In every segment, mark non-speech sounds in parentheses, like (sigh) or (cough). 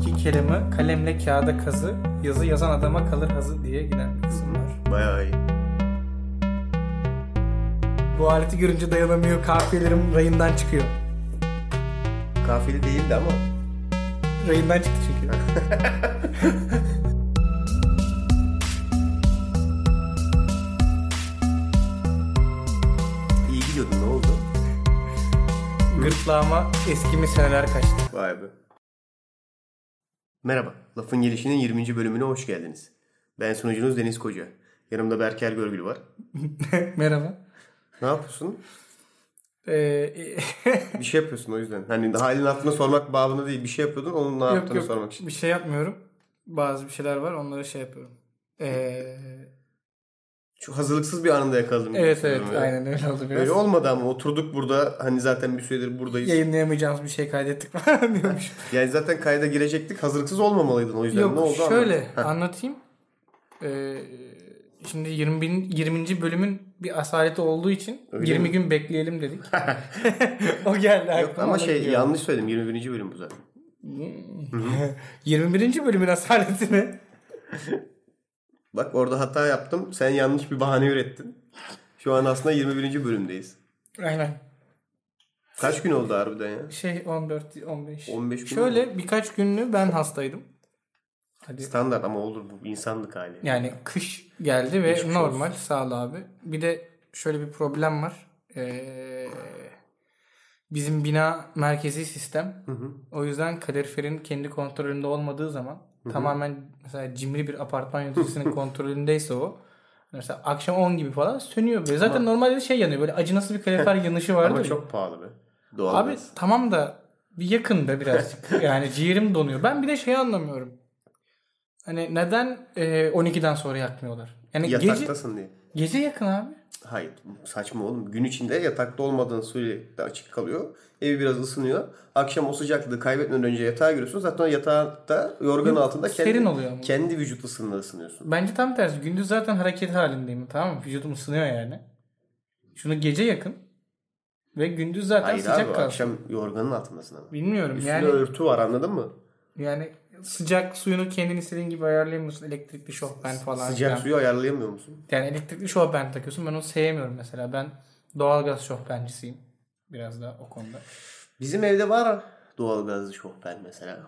İki kelime kalemle kağıda kazı, yazı yazan adama kalır hazı diye giden bir kısım var. Bayağı iyi. Bu aleti görünce dayanamıyor, kafiyelerim rayından çıkıyor. Kafili değildi ama. Rayından çıktı çünkü. (laughs) iyi gidiyordun ne oldu? Gırtlağıma eskimi seneler kaçtı. Vay be. Merhaba. Lafın Gelişi'nin 20. bölümüne hoş geldiniz. Ben sunucunuz Deniz Koca. Yanımda Berker Görgül var. (laughs) Merhaba. Ne yapıyorsun? Ee, Bir şey yapıyorsun o yüzden. Hani halin hatırını sormak babında değil. Bir şey yapıyordun onun ne yok yaptığını yok sormak için. bir şey yapmıyorum. Bazı bir şeyler var onları şey yapıyorum. Ee, Şu hazırlıksız bir anında yakaladım. evet evet hissediyorum ya. aynen öyle oldu biraz. Öyle olmadı ama oturduk burada hani zaten bir süredir buradayız. Yayınlayamayacağımız bir şey kaydettik (laughs) falan diyormuş. (laughs) Yani zaten kayda girecektik. Hazırlıksız olmamalıydın o yüzden. Yok ne oldu şöyle. Heh. anlatayım. Ee, şimdi 20 bin, 20. bölümün bir asaleti olduğu için Öyle 20 mi? gün bekleyelim dedik. (laughs) o geldi Yok, ama şey gidiyorum. yanlış söyledim. 21. bölüm bu zaten. 21. bölümün asaletini Bak orada hata yaptım. Sen yanlış bir bahane ürettin. Şu an aslında 21. bölümdeyiz. aynen Kaç gün oldu harbiden ya? şey 14 15. 15 gün Şöyle birkaç günlüğü ben hastaydım. Hadi. Standart ama olur bu insanlık hali. Yani kış geldi ve Geçmiş normal sağ ol abi. Bir de şöyle bir problem var. Ee, bizim bina merkezi sistem. Hı hı. O yüzden kaloriferin kendi kontrolünde olmadığı zaman tamamen mesela cimri bir apartman yöneticisinin (laughs) kontrolündeyse o mesela akşam 10 gibi falan sönüyor. Böyle zaten normalde şey yanıyor. Böyle acınası bir kalorifer (laughs) yanışı vardır. Ama çok pahalı be. Doğal Abi gaz. tamam da bir yakın da birazcık. (laughs) yani ciğerim donuyor. Ben bir de şeyi anlamıyorum. Hani neden e, 12'den sonra yakmıyorlar? Yani gece Yataktasın diye. gece yakın abi. Hayır saçma oğlum. Gün içinde yatakta olmadığın sürekli açık kalıyor. Ev biraz ısınıyor. Akşam o sıcaklığı kaybetmeden önce yatağa giriyorsun. Zaten yorganın Yok, altında kendi, serin oluyor ama. kendi vücut ısınma ısınıyorsun. Bence tam tersi. Gündüz zaten hareket halindeyim. Tamam mı? Vücudum ısınıyor yani. Şunu gece yakın. Ve gündüz zaten Hayır sıcak abi kalsın. akşam yorganın altındasın ama. Bilmiyorum Üstünde yani. örtü var anladın mı? Yani sıcak suyunu kendin istediğin gibi ayarlayamıyorsun. Elektrikli şofben falan. Sıcak filan. suyu ayarlayamıyor musun? Yani elektrikli şofben takıyorsun. Ben onu sevmiyorum mesela. Ben doğalgaz şofbencisiyim. Biraz da o konuda. Bizim evde var doğalgazlı şofben mesela.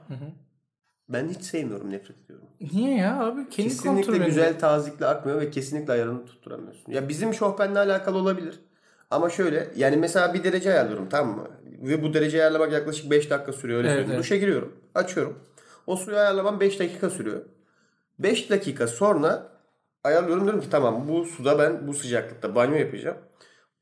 Ben hiç sevmiyorum nefret ediyorum. Niye ya abi? Kendi Kesinlikle güzel tazikle akmıyor ve kesinlikle ayarını tutturamıyorsun. Ya bizim şofbenle alakalı olabilir. Ama şöyle yani mesela bir derece ayarlıyorum tamam mı? Ve bu derece ayarlamak yaklaşık 5 dakika sürüyor öyle Evet, söyleyeyim. evet. Duşa giriyorum. Açıyorum. O suyu ayarlamam 5 dakika sürüyor. 5 dakika sonra ayarlıyorum diyorum ki tamam bu suda ben bu sıcaklıkta banyo yapacağım.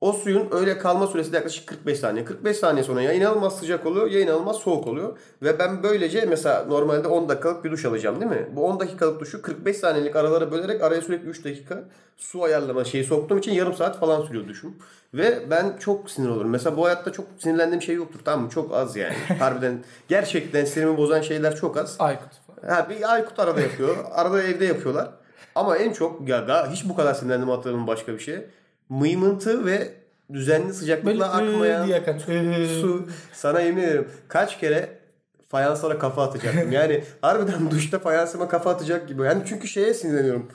O suyun öyle kalma süresi de yaklaşık 45 saniye. 45 saniye sonra ya inanılmaz sıcak oluyor ya inanılmaz soğuk oluyor. Ve ben böylece mesela normalde 10 dakikalık bir duş alacağım değil mi? Bu 10 dakikalık duşu 45 saniyelik aralara bölerek araya sürekli 3 dakika su ayarlama şeyi soktuğum için yarım saat falan sürüyor duşum. Ve ben çok sinir olurum. Mesela bu hayatta çok sinirlendiğim şey yoktur tamam mı? Çok az yani. (laughs) Harbiden gerçekten sinirimi bozan şeyler çok az. Aykut. Ha, bir Aykut arada yapıyor. arada evde yapıyorlar. Ama en çok ya hiç bu kadar sinirlendim hatırlamam başka bir şey. Mıymıntı ve düzenli sıcaklıkla akmayan diye akan. Iı. su. Sana yemin ederim kaç kere fayanslara kafa atacaktım. Yani harbiden (laughs) duşta fayansıma kafa atacak gibi. Yani çünkü şeye sinirleniyorum.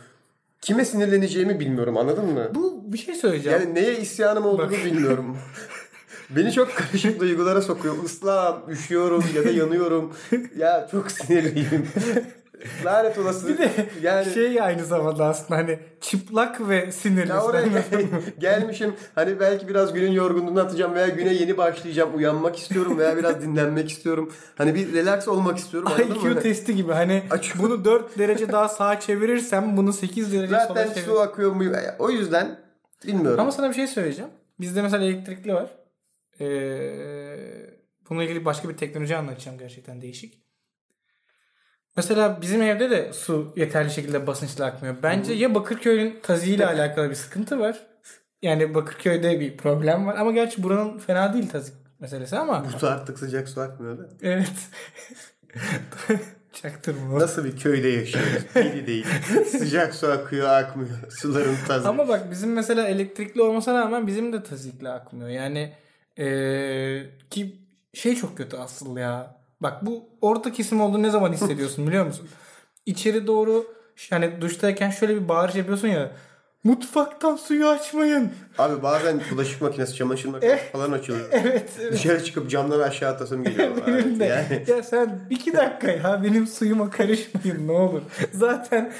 Kime sinirleneceğimi bilmiyorum anladın mı? Bu bir şey söyleyeceğim. Yani neye isyanım olduğunu bilmiyorum. (laughs) Beni çok karışık duygulara sokuyor. Islam, üşüyorum ya da yanıyorum. ya çok sinirliyim. (laughs) Lanet olası. Bir de yani şey aynı zamanda aslında hani çıplak ve sinirli. ya oraya gel- (laughs) gelmişim. Hani belki biraz günün yorgunluğunu atacağım veya güne yeni başlayacağım. Uyanmak istiyorum veya biraz dinlenmek istiyorum. Hani bir relax olmak istiyorum. IQ mı? testi gibi hani Açık- bunu 4 derece daha sağa çevirirsem bunu 8 derece Zaten sola çevir. su akıyor mu? O yüzden bilmiyorum. Ama sana bir şey söyleyeceğim. Bizde mesela elektrikli var. Ee, bununla ilgili başka bir teknoloji anlatacağım gerçekten değişik. Mesela bizim evde de su yeterli şekilde basınçla akmıyor. Bence ya Bakırköy'ün taziğiyle alakalı bir sıkıntı var. Yani Bakırköy'de bir problem var. Ama gerçi buranın fena değil tazik meselesi ama. Bu artık sıcak su akmıyor da. evet. (laughs) Çaktırma. Nasıl bir köyde yaşıyoruz? Belli değil. Sıcak su akıyor akmıyor. Suların tazı. Ama bak bizim mesela elektrikli olmasına rağmen bizim de tazikle akmıyor. Yani eee, ki şey çok kötü aslında ya. Bak bu orta kesim olduğunu ne zaman hissediyorsun (laughs) biliyor musun? İçeri doğru yani duştayken şöyle bir bağırış yapıyorsun ya. Mutfaktan suyu açmayın. Abi bazen bulaşık makinesi, çamaşır makinesi Eh. falan açılıyor. (laughs) Evet. evet. Dışarı çıkıp camdan aşağı atasım (laughs) geliyor. Benim de. Yani. Ya sen iki dakika ya benim suyuma karışmayın ne olur. Zaten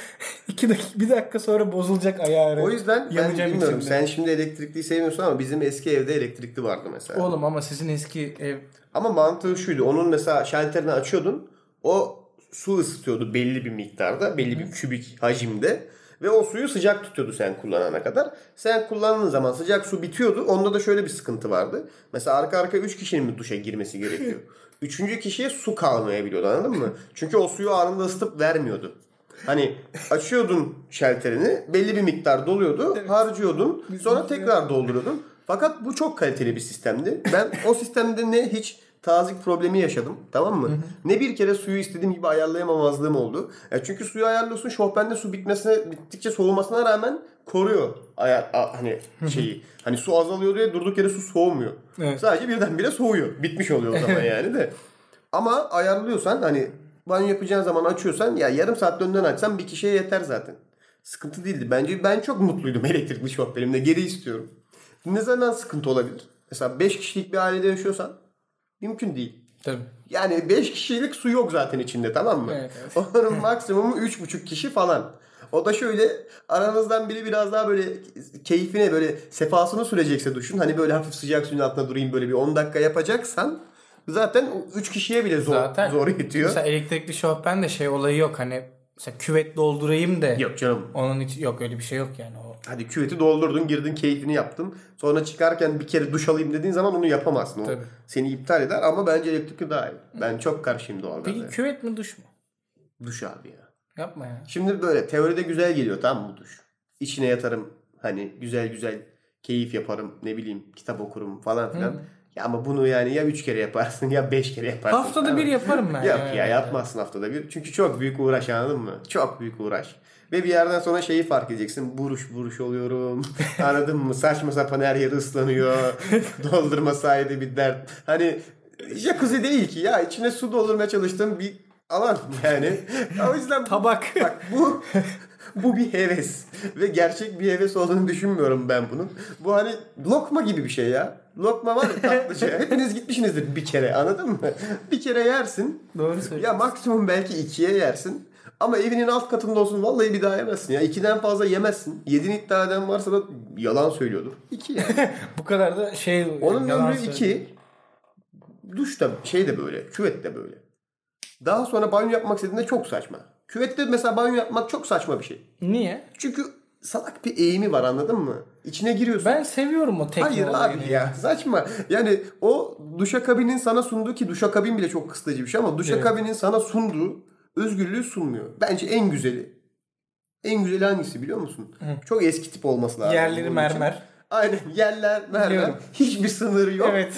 iki dakika bir dakika sonra bozulacak ayarı. O yüzden ben bilmiyorum. Sen şimdi elektrikliyi sevmiyorsun ama bizim eski evde elektrikli vardı mesela. Oğlum ama sizin eski ev Ama mantığı şuydu. Onun mesela şalterini açıyordun. O su ısıtıyordu belli bir miktarda. Belli bir kübik hacimde. Ve o suyu sıcak tutuyordu sen kullanana kadar. Sen kullandığın zaman sıcak su bitiyordu. Onda da şöyle bir sıkıntı vardı. Mesela arka arka 3 kişinin mi duşa girmesi gerekiyor? (laughs) Üçüncü kişiye su kalmayabiliyordu anladın mı? Çünkü o suyu anında ısıtıp vermiyordu. Hani açıyordun şalterini belli bir miktar doluyordu harcıyordun sonra tekrar dolduruyordun. Fakat bu çok kaliteli bir sistemdi. Ben o sistemde ne hiç tazik problemi yaşadım tamam mı? Ne bir kere suyu istediğim gibi ayarlayamamazlığım oldu. Ya çünkü suyu ayarlıyorsun şofbende su bitmesine bittikçe soğumasına rağmen koruyor ayar, a- hani şeyi. Hani su azalıyor diye durduk yere su soğumuyor. Evet. Sadece birdenbire soğuyor. Bitmiş oluyor o zaman (laughs) yani de. Ama ayarlıyorsan hani banyo yapacağın zaman açıyorsan ya yarım saat önden açsan bir kişiye yeter zaten. Sıkıntı değildi. Bence ben çok mutluydum (laughs) elektrikli şoförümde. Geri istiyorum. Ne zaman sıkıntı olabilir? Mesela 5 kişilik bir ailede yaşıyorsan mümkün değil. tabii. Yani 5 kişilik su yok zaten içinde tamam mı? Evet, evet. Onların maksimumu 3,5 kişi falan. O da şöyle aranızdan biri biraz daha böyle keyfine böyle sefasını sürecekse duşun. Hani böyle hafif sıcak suyun altında durayım böyle bir 10 dakika yapacaksan zaten 3 kişiye bile zor, Zaten zor yetiyor. Mesela elektrikli şofben de şey olayı yok hani mesela küvet doldurayım da Yok canım. onun için yok öyle bir şey yok yani o. Hadi küveti doldurdun girdin keyfini yaptın. Sonra çıkarken bir kere duş alayım dediğin zaman onu yapamazsın. O Tabii. seni iptal eder ama bence elektrikli daha iyi. Ben çok karşıyım doğalgaza. Peki küvet mi duş mu? Duş abi ya. Yapma ya. Şimdi böyle teoride güzel geliyor tamam mı bu duş? İçine yatarım hani güzel güzel keyif yaparım ne bileyim kitap okurum falan filan. Ya ama bunu yani ya üç kere yaparsın ya beş kere yaparsın. Haftada tamam bir yaparım ben. Yok yani. ya yapmazsın haftada bir. Çünkü çok büyük uğraş anladın mı? Çok büyük uğraş. Ve bir yerden sonra şeyi fark edeceksin. Buruş buruş oluyorum. (laughs) Anladın mı? Saçma sapan her yer ıslanıyor. (laughs) Doldurma sayede bir dert. Hani jacuzzi değil ki ya. içine su doldurmaya çalıştığım bir alan yani. O yüzden Tabak. Bak bu (laughs) bu bir heves ve gerçek bir heves olduğunu düşünmüyorum ben bunun. Bu hani lokma gibi bir şey ya. Lokma var ya tatlıca. (laughs) Hepiniz gitmişsinizdir bir kere anladın mı? Bir kere yersin. Doğru söylüyorsun. Ya maksimum belki ikiye yersin. Ama evinin alt katında olsun vallahi bir daha yemezsin ya. İkiden fazla yemezsin. Yedin iddia eden varsa da yalan söylüyordur. İki yani. (laughs) Bu kadar da şey Onun ömrü söylüyor. iki. Duş da şey de böyle. Küvet de böyle. Daha sonra banyo yapmak istediğinde çok saçma. Küvette mesela banyo yapmak çok saçma bir şey. Niye? Çünkü salak bir eğimi var anladın mı? İçine giriyorsun. Ben seviyorum o tekne Hayır abi ya saçma. Yani o duşakabinin sana sunduğu ki duşakabin bile çok kısıtlayıcı bir şey ama duşakabinin sana sunduğu özgürlüğü sunmuyor. Bence en güzeli. En güzeli hangisi biliyor musun? Çok eski tip olması lazım. Yerleri bunun için. Aynen yerler mermer. Hiçbir sınırı yok. Evet.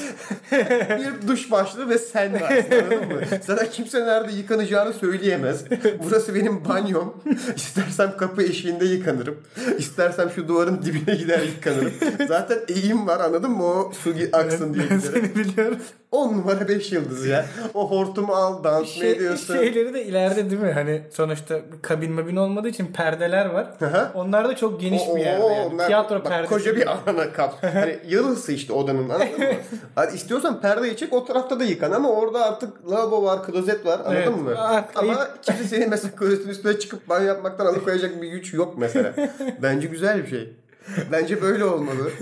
(laughs) bir duş başlığı ve sen varsın anladın mı? Sana kimse nerede yıkanacağını söyleyemez. Burası benim banyom. İstersem kapı eşiğinde yıkanırım. İstersem şu duvarın dibine gider yıkanırım. Zaten eğim var anladın mı? O su aksın diye. Ben seni biliyorum. 10 numara 5 yıldız ya. O hortumu al dans mı Şey, ediyorsun? şeyleri de ileride değil mi? Hani sonuçta kabin mabin olmadığı için perdeler var. Hı. Onlar da çok geniş O- bir yerde. o- Yani. onlar- Tiyatro bak, perdesi. Koca bir alana kap. Hani yarısı işte odanın anladın mı? Hadi istiyorsan perdeyi çek o tarafta da yıkan ama orada artık lavabo var, klozet var anladın Evet. mı? Aa, ama kimse senin mesela klozetin üstüne çıkıp banyo yapmaktan alıkoyacak bir güç yok mesela. (laughs) Bence güzel bir şey. Bence böyle olmalı. (laughs)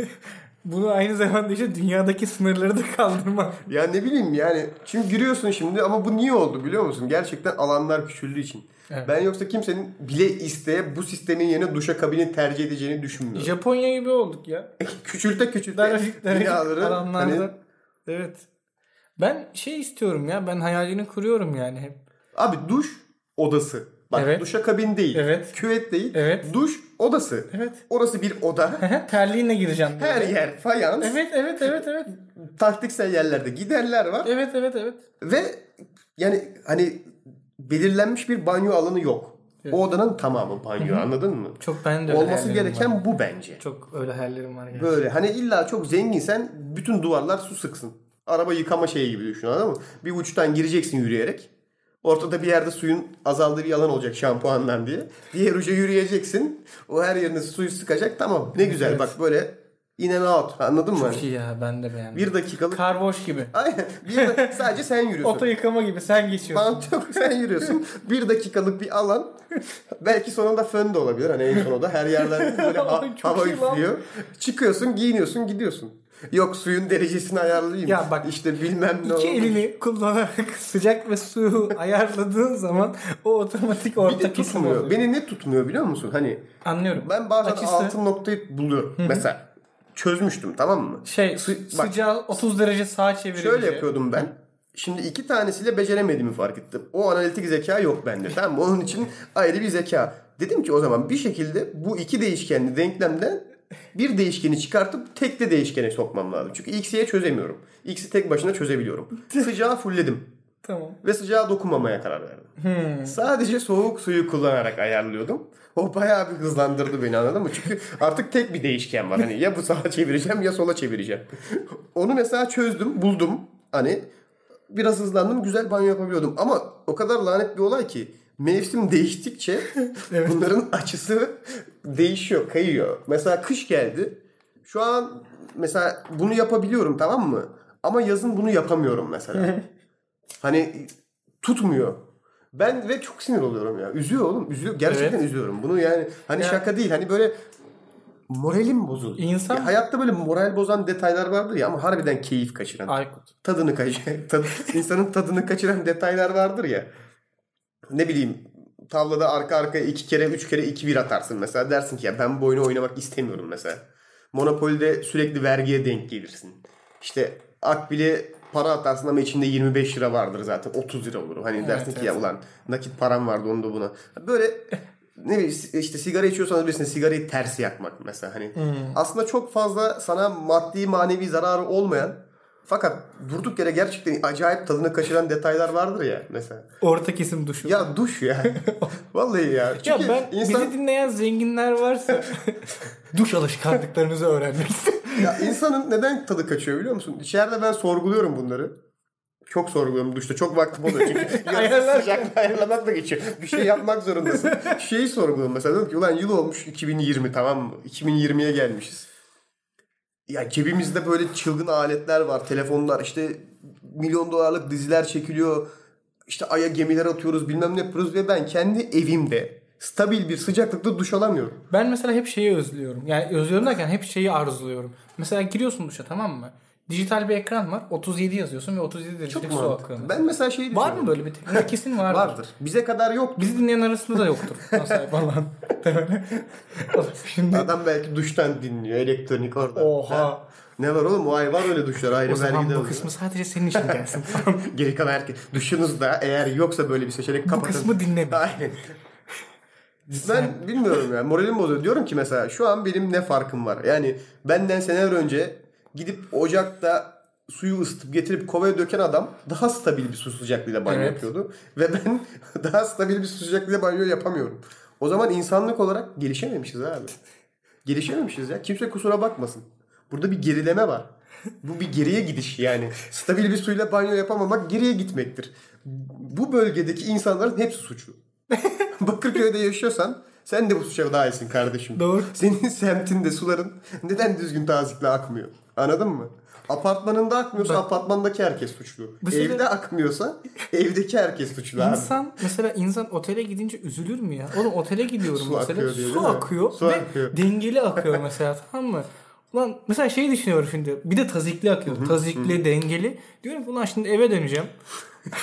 Bunu aynı zamanda işte dünyadaki sınırları da kaldırma. Ya ne bileyim yani. Çünkü giriyorsun şimdi ama bu niye oldu biliyor musun? Gerçekten alanlar küçüldüğü için. Evet. Ben yoksa kimsenin bile isteye bu sistemin yerine duşa kabini tercih edeceğini düşünmüyorum. Japonya gibi olduk ya. (laughs) küçülte küçülte Daracık daracık binaları alanlarda. hani Evet. Ben şey istiyorum ya. Ben hayalini kuruyorum yani hep. Abi duş odası. Bak Evet. duşa kabin değil. Evet. Küvet değil. Evet. Duş odası. Evet. Orası bir oda. Terliğinle gireceğim. böyle. Her yer fayans. Evet evet evet evet. Taktiksel yerlerde giderler var. Evet evet evet. Ve yani hani belirlenmiş bir banyo alanı yok. O odanın tamamı banyo anladın mı? Çok ben de Olması gereken var. bu bence. Çok öyle hayallerim var yani. Böyle hani illa çok zenginsen bütün duvarlar su sıksın. Araba yıkama şeyi gibi düşün anladın mı? Bir uçtan gireceksin yürüyerek. Ortada bir yerde suyun azaldığı bir alan olacak şampuandan diye. Diğer uca yürüyeceksin. O her yerine suyu sıkacak. Tamam ne güzel Evet. bak böyle in and out anladın mı? Çok iyi ya ben de beğendim. Bir dakikalık. Karboş gibi. Aynen. Bir da- (laughs) sadece sen yürüyorsun. Oto yıkama gibi sen geçiyorsun. Bant yok sen yürüyorsun. Bir dakikalık bir alan. Belki sonunda fön de olabilir. Hani en sonunda her yerden böyle (laughs) ha- çok hava üflüyor. Çıkıyorsun giyiniyorsun gidiyorsun. Yok suyun derecesini ayarlayayım. Ya bak, işte bilmem ne İki olmuş. elini kullanarak (laughs) sıcak ve suyu ayarladığın zaman o otomatik orta kesim tutmuyor. oluyor. Beni ne tutmuyor biliyor musun? Hani Anlıyorum. ben bazen Açısı- altın noktayı buluyorum. Mesela çözmüştüm tamam mı? Şey sı- bak. sıcağı 30 derece sağa çevirince. Şöyle yapıyordum ben. Şimdi iki tanesiyle beceremediğimi fark ettim. O analitik zeka yok bende. Tamam mı? Onun için ayrı bir zeka. Dedim ki o zaman bir şekilde bu iki değişkenli denklemden bir değişkeni çıkartıp tekli değişkene sokmam lazım. Çünkü x'ye çözemiyorum. X'i tek başına çözebiliyorum. (laughs) Sıcağı fullledim. Tamam. Ve sıcağa dokunmamaya karar verdim. Sadece soğuk suyu kullanarak ayarlıyordum. O bayağı bir hızlandırdı beni anladın mı? Çünkü artık tek bir değişken var. Hani ya bu sağa çevireceğim ya sola çevireceğim. Onu mesela çözdüm, buldum. Hani biraz hızlandım, güzel banyo yapabiliyordum. Ama o kadar lanet bir olay ki mevsim değiştikçe (laughs) bunların açısı değişiyor, kayıyor. Mesela kış geldi. Şu an mesela bunu yapabiliyorum tamam mı? Ama yazın bunu yapamıyorum mesela. (laughs) Hani tutmuyor. Ben ve çok sinir oluyorum ya. Üzüyor oğlum. Üzüyor. Gerçekten Evet. üzüyorum. Bunu yani hani Ya- şaka değil. Hani böyle moralim bozuldu. İnsan- Ya hayatta böyle moral bozan detaylar vardır ya ama harbiden keyif kaçıran. Aykut. Tadını kaçıran. (laughs) Tad, insanın tadını kaçıran detaylar vardır ya. Ne bileyim tavlada arka arkaya iki kere üç kere iki bir atarsın mesela. Dersin ki ya ben bu oyunu oynamak istemiyorum mesela. Monopoly'de sürekli vergiye denk gelirsin. İşte Akbil'e para atarsın ama içinde 25 lira vardır zaten. 30 lira olur. Hani dersin ki ya ulan nakit param vardı onda buna. Böyle ne bileyim işte sigara içiyorsanız bilirsin sigarayı ters yakmak mesela. Hani aslında çok fazla sana maddi manevi zararı olmayan fakat durduk yere gerçekten acayip tadını kaçıran detaylar vardır ya mesela. Orta kesim duşu. Ya duş ya. (laughs) Vallahi ya. Ya Çünkü ben insan bizi dinleyen zenginler varsa (laughs) duş alışkanlıklarınızı öğrenmek ya insanın neden tadı kaçıyor biliyor musun? İçeride ben sorguluyorum bunları. Çok sorguluyorum duşta. Çok vaktim oluyor çünkü. (laughs) Ayarlar. Sıcaklığı ayarlamak da geçiyor. Bir şey yapmak zorundasın. Şeyi sorguluyorum mesela. Diyorum ki ulan yıl olmuş 2020 tamam mı? 2020'ye gelmişiz. Ya cebimizde böyle çılgın aletler var. Telefonlar işte milyon dolarlık diziler çekiliyor. İşte aya gemiler atıyoruz bilmem ne yapıyoruz ve ben kendi evimde stabil bir sıcaklıkta duş alamıyorum. Ben mesela hep şeyi özlüyorum. Yani özlüyorum derken hep şeyi arzuluyorum. Mesela giriyorsun duşa tamam mı? Dijital bir ekran var. 37 yazıyorsun ve 37 derecelik Çok su akıyor. Ben mesela şeyi Var mı böyle bir teknik? Kesin (laughs) vardır. Vardır. Bize kadar yok. Bizi dinleyen arasında da yoktur. (laughs) Nasıl falan. (laughs) Şimdi Adam belki duştan dinliyor elektronik orada. Oha. Ha? Ne var oğlum o ay var öyle duşlar ayrı o zaman bu kısmı sadece senin için gelsin. Geri kalan herkes. Duşunuzda eğer yoksa böyle bir seçenek bu kapatın. kısmı dinleme. Aynen. Ben bilmiyorum ya. Moralim bozuyor. Diyorum ki mesela şu an benim ne farkım var? Yani benden seneler önce gidip ocakta suyu ısıtıp getirip kovaya döken adam daha stabil bir su sıcaklığıyla banyo Evet. yapıyordu. Ve ben (laughs) daha stabil bir su sıcaklığıyla banyo yapamıyorum. O zaman insanlık olarak gelişememişiz abi. Gelişememişiz ya. Kimse kusura bakmasın. Burada bir gerileme var. Bu bir geriye gidiş yani. Stabil bir suyla banyo yapamamak geriye gitmektir. Bu bölgedeki insanların hepsi suçlu. (laughs) Bakırköy'de yaşıyorsan sen de bu suça dahilsin kardeşim. Doğru. Senin semtinde suların neden düzgün tazikle akmıyor? Anladın mı? Apartmanında akmıyorsa apartmandaki herkes suçlu. Mesela- Evde akmıyorsa evdeki herkes suçlu abi. İnsan mesela insan otele gidince üzülür mü ya? Oğlum otele gidiyorum (laughs) Su mesela. akıyor diyor, su akıyor Su ve akıyor. dengeli akıyor mesela (laughs) tamam mı? Ulan mesela şeyi düşünüyorum şimdi. Bir de tazikli akıyor. Tazikli, dengeli. Diyorum ki ulan şimdi eve döneceğim. (laughs)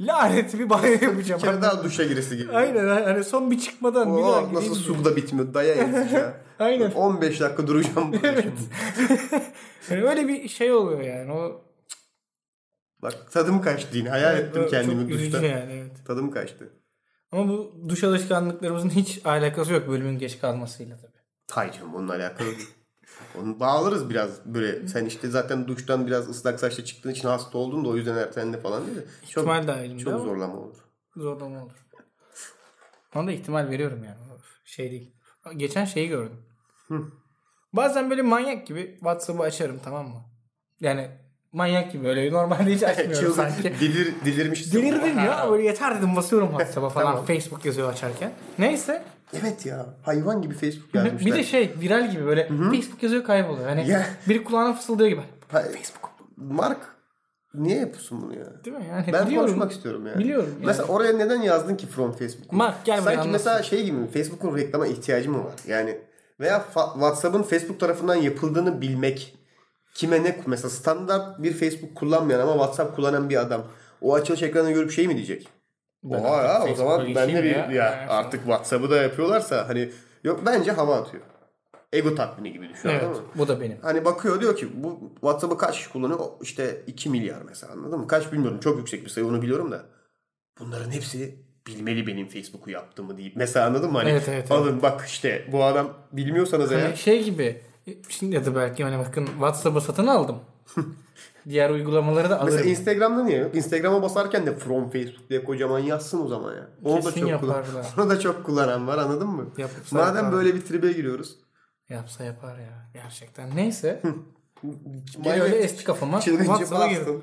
Lanet bir banyo Bir yapacağım. kere daha duşa giresi gibi. Aynen hani son bir çıkmadan bir daha Oo, nasıl su da bitmiyor. Daya ya. (laughs) Aynen. 15 dakika duracağım şimdi. Yani (laughs) öyle bir şey oluyor yani. O Bak tadım kaçtı yine. Hayal ettim o kendimi duşta. yani evet. Tadım kaçtı. Ama bu duş alışkanlıklarımızın hiç alakası yok bölümün geç kalmasıyla tabii. Hayır canım onunla alakalı değil. Onu bağlarız biraz böyle. Sen işte zaten duştan biraz ıslak saçla çıktığın için hasta oldun da o yüzden ertendi falan değil mi? Çok, İhtimal dahilinde çok ama zorlama olur. zorlama olur. Ona da ihtimal veriyorum yani. Şey değil. Geçen şeyi gördüm. Bazen böyle manyak gibi WhatsApp'ı açarım tamam mı? Yani manyak gibi öyle normalde hiç (laughs) açmıyorum Çılgın, sanki. Dilir, delirmiş. Delirdim ya böyle yeter dedim basıyorum WhatsApp'a falan Tamam. Facebook yazıyor açarken. Neyse Evet ya hayvan gibi Facebook yazmışlar. bir de şey viral gibi böyle Facebook yazıyor kayboluyor. Hani Ya. biri kulağına fısıldıyor gibi. Facebook. Mark niye yapıyorsun bunu ya? Değil mi? Yani Ben biliyorum. konuşmak istiyorum yani. Biliyorum yani. Mesela oraya neden yazdın ki from Facebook? Mark, gel Sanki anlat. mesela şey gibi? Facebook'un reklama ihtiyacı mı var? Yani veya WhatsApp'ın Facebook tarafından yapıldığını bilmek kime ne mesela standart bir Facebook kullanmayan ama WhatsApp kullanan bir adam o açılış ekranını görüp şey mi diyecek? Ben Oha ya o zaman ben de bir ya, ya. artık WhatsApp'ı da yapıyorlarsa hani yok bence hava atıyor. Ego tatmini gibi düşün Evet anladın mı? bu da benim. Hani bakıyor diyor ki bu WhatsApp'ı kaç kişi kullanıyor? İşte 2 milyar mesela anladın mı? Kaç bilmiyorum. Çok yüksek bir sayı onu biliyorum da. Bunların hepsi bilmeli benim Facebook'u yaptığımı deyip. Mesela anladın mı? Hani Evet, evet, alın bak işte bu adam bilmiyorsanız eğer. Hani şey gibi şimdi ya da belki hani bakın WhatsApp'ı satın aldım. (laughs) Diğer uygulamaları da Mesela alırım. Instagram'da niye yok? Instagram'a basarken de from Facebook diye kocaman yazsın o zaman ya. Onu da Kesin çok kullanan, yaparlar. (laughs) onu da çok kullanan var anladın mı? Yapıpsa Madem yapar. böyle bir tribe giriyoruz. Yapsa yapar ya gerçekten. Neyse. Manyak öyle eski kafama (laughs) Çılgınca WhatsApp'a girdim. bastın.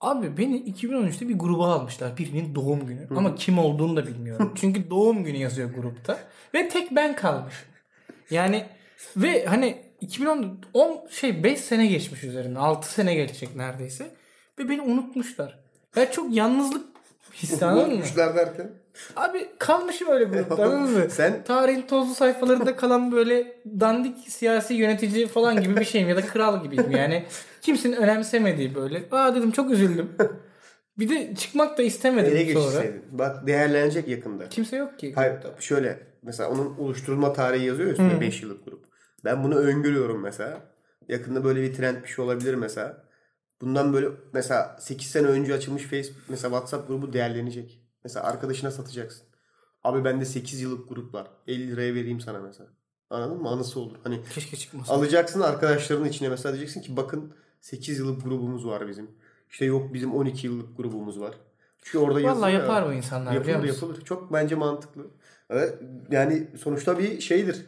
Abi beni 2013'te bir gruba almışlar. Birinin doğum günü. Ama kim olduğunu da bilmiyorum. (laughs) Çünkü doğum günü yazıyor grupta. Ve tek ben kalmış. Yani ve hani 2010 10 şey 5 sene geçmiş üzerinden. 6 sene geçecek neredeyse. Ve beni unutmuşlar. Ya çok yalnızlık hissi anladın mı? Unutmuşlar derken. Abi kalmışım öyle grupta anladın mı? (laughs) Sen- Tarihin tozlu sayfalarında kalan böyle dandik siyasi yönetici falan gibi bir şeyim ya da kral gibiyim yani. Kimsenin önemsemediği böyle. Aa dedim çok üzüldüm. Bir de çıkmak da istemedim Ele sonra. Bak değerlenecek yakında. Kimse yok ki. Hayır şöyle mesela onun oluşturulma tarihi yazıyor ya üstünde 5 yıllık grup. Ben bunu öngörüyorum mesela. Yakında böyle bir trend bir şey olabilir mesela. Bundan böyle mesela 8 sene önce açılmış Facebook mesela WhatsApp grubu değerlenecek. Mesela arkadaşına satacaksın. Abi bende 8 yıllık grup var. 50 liraya vereyim sana mesela. Anladın mı? Anısı olur. Hani Keşke çıkmasa. alacaksın arkadaşlarının içine mesela diyeceksin ki bakın 8 yıllık grubumuz var bizim. İşte yok bizim 12 yıllık grubumuz var. Çünkü orada Vallahi ya. yapar bu insanlar biliyor Yapılır musun? yapılır. Çok bence mantıklı. Evet, yani sonuçta bir şeydir.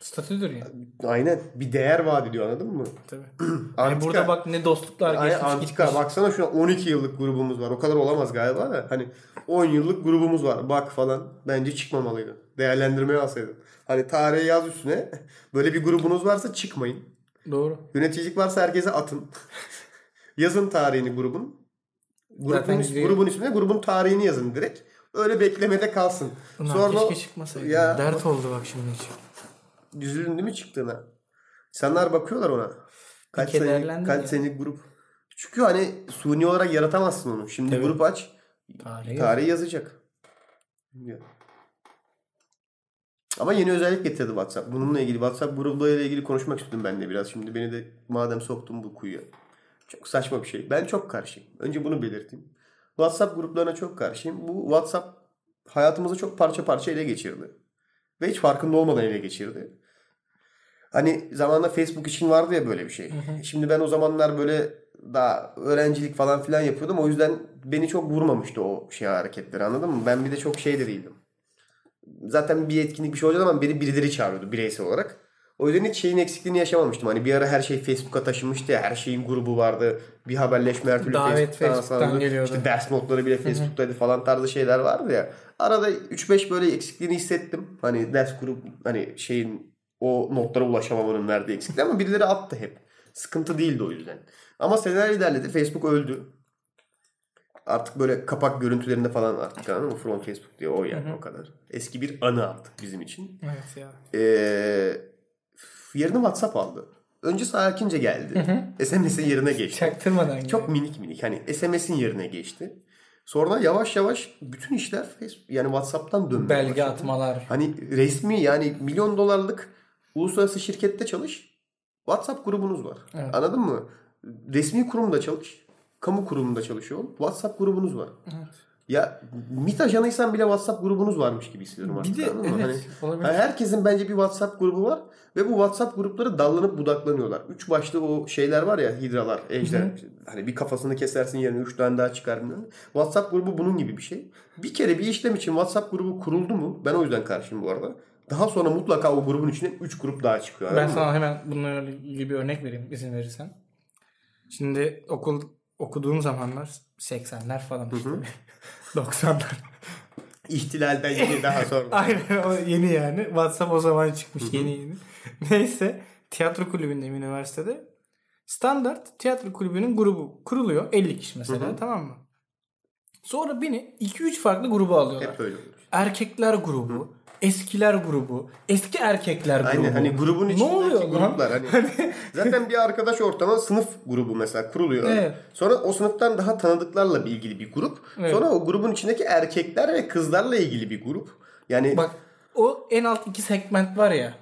Statüdür ya. Aynen. Bir değer vaat ediyor anladın mı? Tabii. (clears throat) Antika. Yani burada bak ne dostluklar Aynen, geçmiş antika. gitmiş. Baksana şuna 12 yıllık grubumuz var. O kadar olamaz galiba da. Hani 10 yıllık grubumuz var. Bak falan. Bence çıkmamalıydı. Değerlendirmeye alsaydın. Hani tarihe yaz üstüne. (laughs) Böyle bir grubunuz varsa çıkmayın. Doğru. Yöneticilik varsa herkese atın. (laughs) yazın tarihini grubun. Grubun, gidiyor. grubun ismine grubun tarihini yazın direkt. Öyle beklemede kalsın. Ulan Sonra keşke çıkmasaydı. Ya- Dert oldu bak şimdi hiç. Üzüldün değil mi çıktığına? İnsanlar bakıyorlar ona. Kaç senelik, kaç senelik grup. Çünkü hani suni olarak yaratamazsın onu. Şimdi Tabii. grup aç. Tarihi. Tarih yazacak. Ya. Ama yeni özellik getirdi WhatsApp. Bununla ilgili WhatsApp grubuyla ilgili konuşmak istedim ben de biraz. Şimdi beni de madem soktun bu kuyuya. Çok saçma bir şey. Ben çok karşıyım. Önce bunu belirteyim. WhatsApp gruplarına çok karşıyım. Bu WhatsApp hayatımızı çok parça parça ele geçirdi. Ve hiç farkında olmadan ele geçirdi. Hani zamanında Facebook için vardı ya böyle bir şey. Şimdi ben o zamanlar böyle daha öğrencilik falan filan yapıyordum. O yüzden beni çok vurmamıştı o şey hareketleri anladın mı? Ben bir de çok şey de değildim. Zaten bir etkinlik bir şey olacak ama beni birileri çağırıyordu bireysel olarak. O yüzden hiç şeyin eksikliğini yaşamamıştım. Hani bir ara her şey Facebook'a taşınmıştı ya. Her şeyin grubu vardı. Bir haberleşme her türlü Davet Facebook'tan Facebook'tan geliyordu. İşte ders notları bile Facebook'taydı falan tarzı şeyler vardı ya. Arada 3-5 böyle eksikliğini hissettim. Hani ders grup hani şeyin o notlara ulaşamamanın verdiği eksikliği ama birileri attı hep. Sıkıntı değildi o yüzden. Ama seneler ilerledi. Facebook öldü. Artık böyle kapak görüntülerinde falan artık anladın mı? From Facebook diye o yani o kadar. Eski bir anı artık bizim için. Evet ya. Ee, yerini WhatsApp aldı. Önce sakince geldi. SMS'in yerine geçti. Çaktırmadan. Çok minik minik hani SMS'in yerine geçti. Sonra yavaş yavaş bütün işler Facebook yani WhatsApp'tan dönmeye Belge başladı. atmalar. Hani resmi yani milyon dolarlık uluslararası şirkette çalış. WhatsApp grubunuz var. Evet. Anladın mı? Resmi kurumda çalış. Kamu kurumunda çalışıyor. WhatsApp grubunuz var. Evet. Ya MİT ajanıysan bile WhatsApp grubunuz varmış gibi hissediyorum artık. Bir de evet, Hani, olabilir. herkesin bence bir WhatsApp grubu var ve bu WhatsApp grupları dallanıp budaklanıyorlar. Üç başlı o şeyler var ya hidralar, ejder. Hani bir kafasını kesersin yerine üç tane daha çıkar. WhatsApp grubu bunun gibi bir şey. Bir kere bir işlem için WhatsApp grubu kuruldu mu? Ben o yüzden karşıyım bu arada. Daha sonra mutlaka o grubun içine 3 grup daha çıkıyor. Ben sana hemen bununla ilgili bir örnek vereyim izin verirsen. Şimdi okul okuduğum zamanlar 80'ler falan işte. (laughs) 90'lar. İhtilalden yeni (laughs) daha sonra. Aynen o yeni yani. WhatsApp o zaman çıkmış yeni yeni. (laughs) Neyse tiyatro kulübündeyim üniversitede. Standart tiyatro kulübünün grubu kuruluyor. 50 kişi mesela tamam mı? Sonra beni 2-3 farklı gruba alıyorlar. Hep öyle olur. Erkekler grubu, eskiler grubu, eski erkekler grubu. Aynen hani grubun ne içindeki oluyor lan? gruplar hani (laughs) zaten bir arkadaş ortamı sınıf grubu mesela kuruluyor. Evet. Sonra o sınıftan daha tanıdıklarla ilgili bir grup. Evet. Sonra o grubun içindeki erkekler ve kızlarla ilgili bir grup. Yani Bak o en alt iki segment var ya.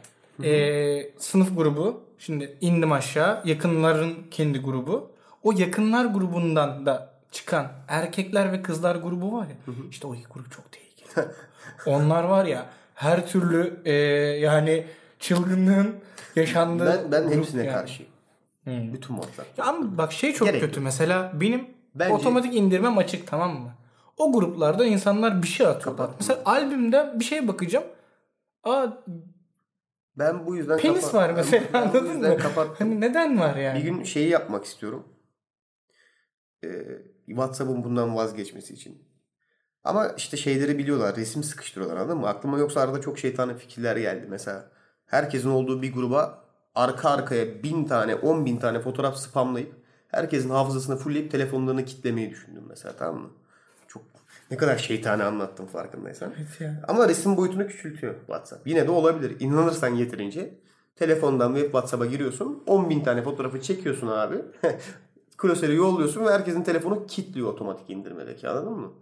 eee, sınıf grubu. Şimdi indim aşağı. Yakınların kendi grubu. O yakınlar grubundan da çıkan erkekler ve kızlar grubu var ya. işte o iki grup çok tehlikeli. (laughs) Onlar var ya her türlü eee, yani çılgınlığın yaşandığı ben ben hepsine yani. karşıyım. Bütün modlar. Ya ama bak şey çok Gerek kötü yok. mesela benim Bence- otomatik indirmem açık tamam mı? O gruplarda insanlar bir şey atıyorlar. Mesela albümde bir şeye bakacağım. Aa Ben bu yüzden penis kapat- var (laughs) mesela ben anladın mı? kapattım. Hani neden var yani? Bir gün şeyi yapmak istiyorum. Ee, WhatsApp'ın bundan vazgeçmesi için. Ama işte şeyleri biliyorlar. Resim sıkıştırıyorlar anladın mı? Aklıma yoksa arada çok şeytani fikirler geldi. Mesela herkesin olduğu bir gruba arka arkaya bin tane, on bin tane fotoğraf spamlayıp herkesin hafızasını fullleyip telefonlarını kitlemeyi düşündüm mesela tamam mı? Çok ne kadar şeytani anlattım farkındaysan. Evet ya. Ama resim boyutunu küçültüyor WhatsApp. Yine de olabilir. İnanırsan yeterince. Telefondan web WhatsApp'a giriyorsun. 10 bin tane fotoğrafı çekiyorsun abi. (laughs) Klasörü yolluyorsun ve herkesin telefonu kilitliyor otomatik indirmedeki anladın mı?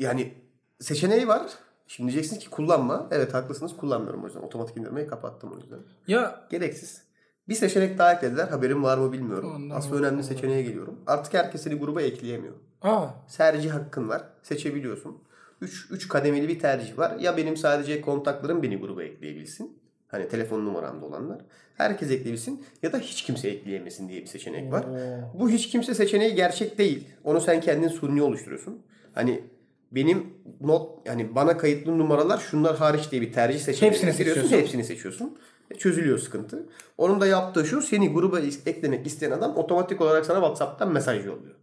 Yani seçeneği var. Şimdi diyeceksin ki kullanma. Evet haklısınız kullanmıyorum o yüzden. Otomatik indirmeyi kapattım o yüzden. Ya Gereksiz. Bir seçenek daha eklediler. Haberim var mı bilmiyorum. Ondan Asıl önemli seçeneğe geliyorum. Artık herkes seni gruba ekleyemiyor. aa Tercih hakkın var. Seçebiliyorsun. 3 3 kademeli bir tercih var. Ya benim sadece kontaklarım beni gruba ekleyebilsin. Hani telefon numaramda olanlar. Herkes ekleyebilsin ya da hiç kimse ekleyemesin diye bir seçenek var. Oo. Bu hiç kimse seçeneği gerçek değil. Onu sen kendin suni oluşturuyorsun. Hani benim not yani bana kayıtlı numaralar şunlar hariç diye bir tercih seçeneği Hepsini seçiyorsun. Hepsini seçiyorsun. E, Çözülüyor sıkıntı. Onun da yaptığı şu seni gruba eklemek isteyen adam otomatik olarak sana WhatsApp'tan mesaj yolluyor.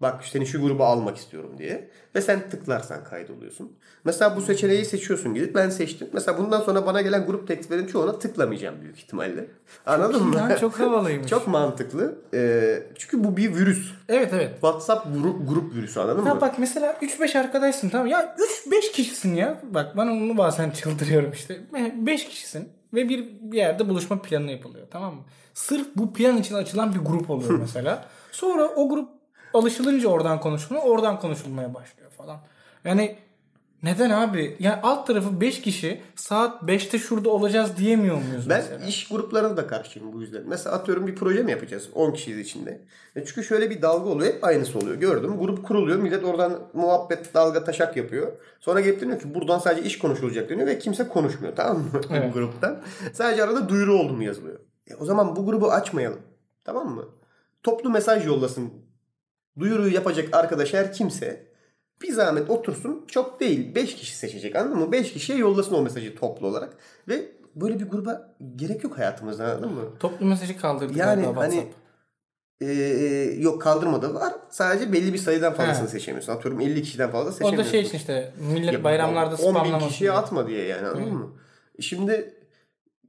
Bak seni şu gruba almak istiyorum diye. Ve sen tıklarsan kaydoluyorsun. Mesela bu seçeneği seçiyorsun gidip ben seçtim. Mesela bundan sonra bana gelen grup tekliflerin çoğuna tıklamayacağım büyük ihtimalle. Anladın mı? Lan çok havalıymış. (laughs) Çok mantıklı. Ee, çünkü bu bir virüs. Evet evet. WhatsApp grup, grup virüsü anladın Ya mı? bak mesela 3-5 arkadaşsın tamam ya 3-5 kişisin ya. Bak ben onu bazen (laughs) çıldırıyorum işte. 5 kişisin ve bir, bir yerde buluşma planı yapılıyor tamam mı? Sırf bu plan için açılan bir grup oluyor (laughs) mesela. Sonra o grup alışılınca oradan konuşulmaya, oradan konuşulmaya başlıyor falan. Yani neden abi? Yani alt tarafı 5 kişi saat 5'te şurada olacağız diyemiyor muyuz Ben mesela? iş gruplarına da karşıyım bu yüzden. Mesela atıyorum bir proje mi yapacağız 10 kişiyiz içinde. E çünkü şöyle bir dalga oluyor hep aynısı oluyor. Gördüm grup kuruluyor millet oradan muhabbet dalga taşak yapıyor. Sonra gelip deniyor ki buradan sadece iş konuşulacak deniyor ve kimse konuşmuyor tamam mı (laughs) Evet. bu gruptan. Sadece arada duyuru oldu mu yazılıyor. E o zaman bu grubu açmayalım tamam mı? Toplu mesaj yollasın. Duyuruyu yapacak arkadaş her kimse bir zahmet otursun çok değil 5 kişi seçecek anladın mı? 5 kişiye yollasın o mesajı toplu olarak ve böyle bir gruba gerek yok hayatımızda anladın mı? Toplu mesajı kaldırdı Yani galiba hani WhatsApp. e, yok kaldırmadı var. Sadece belli bir sayıdan fazlasını He. seçemiyorsun. Atıyorum 50 kişiden fazla O da seçemiyorsun. şey için işte millet Ya bayramlarda 10 bin spamlamasın. kişiye diye. atma diye yani anladın mı? Şimdi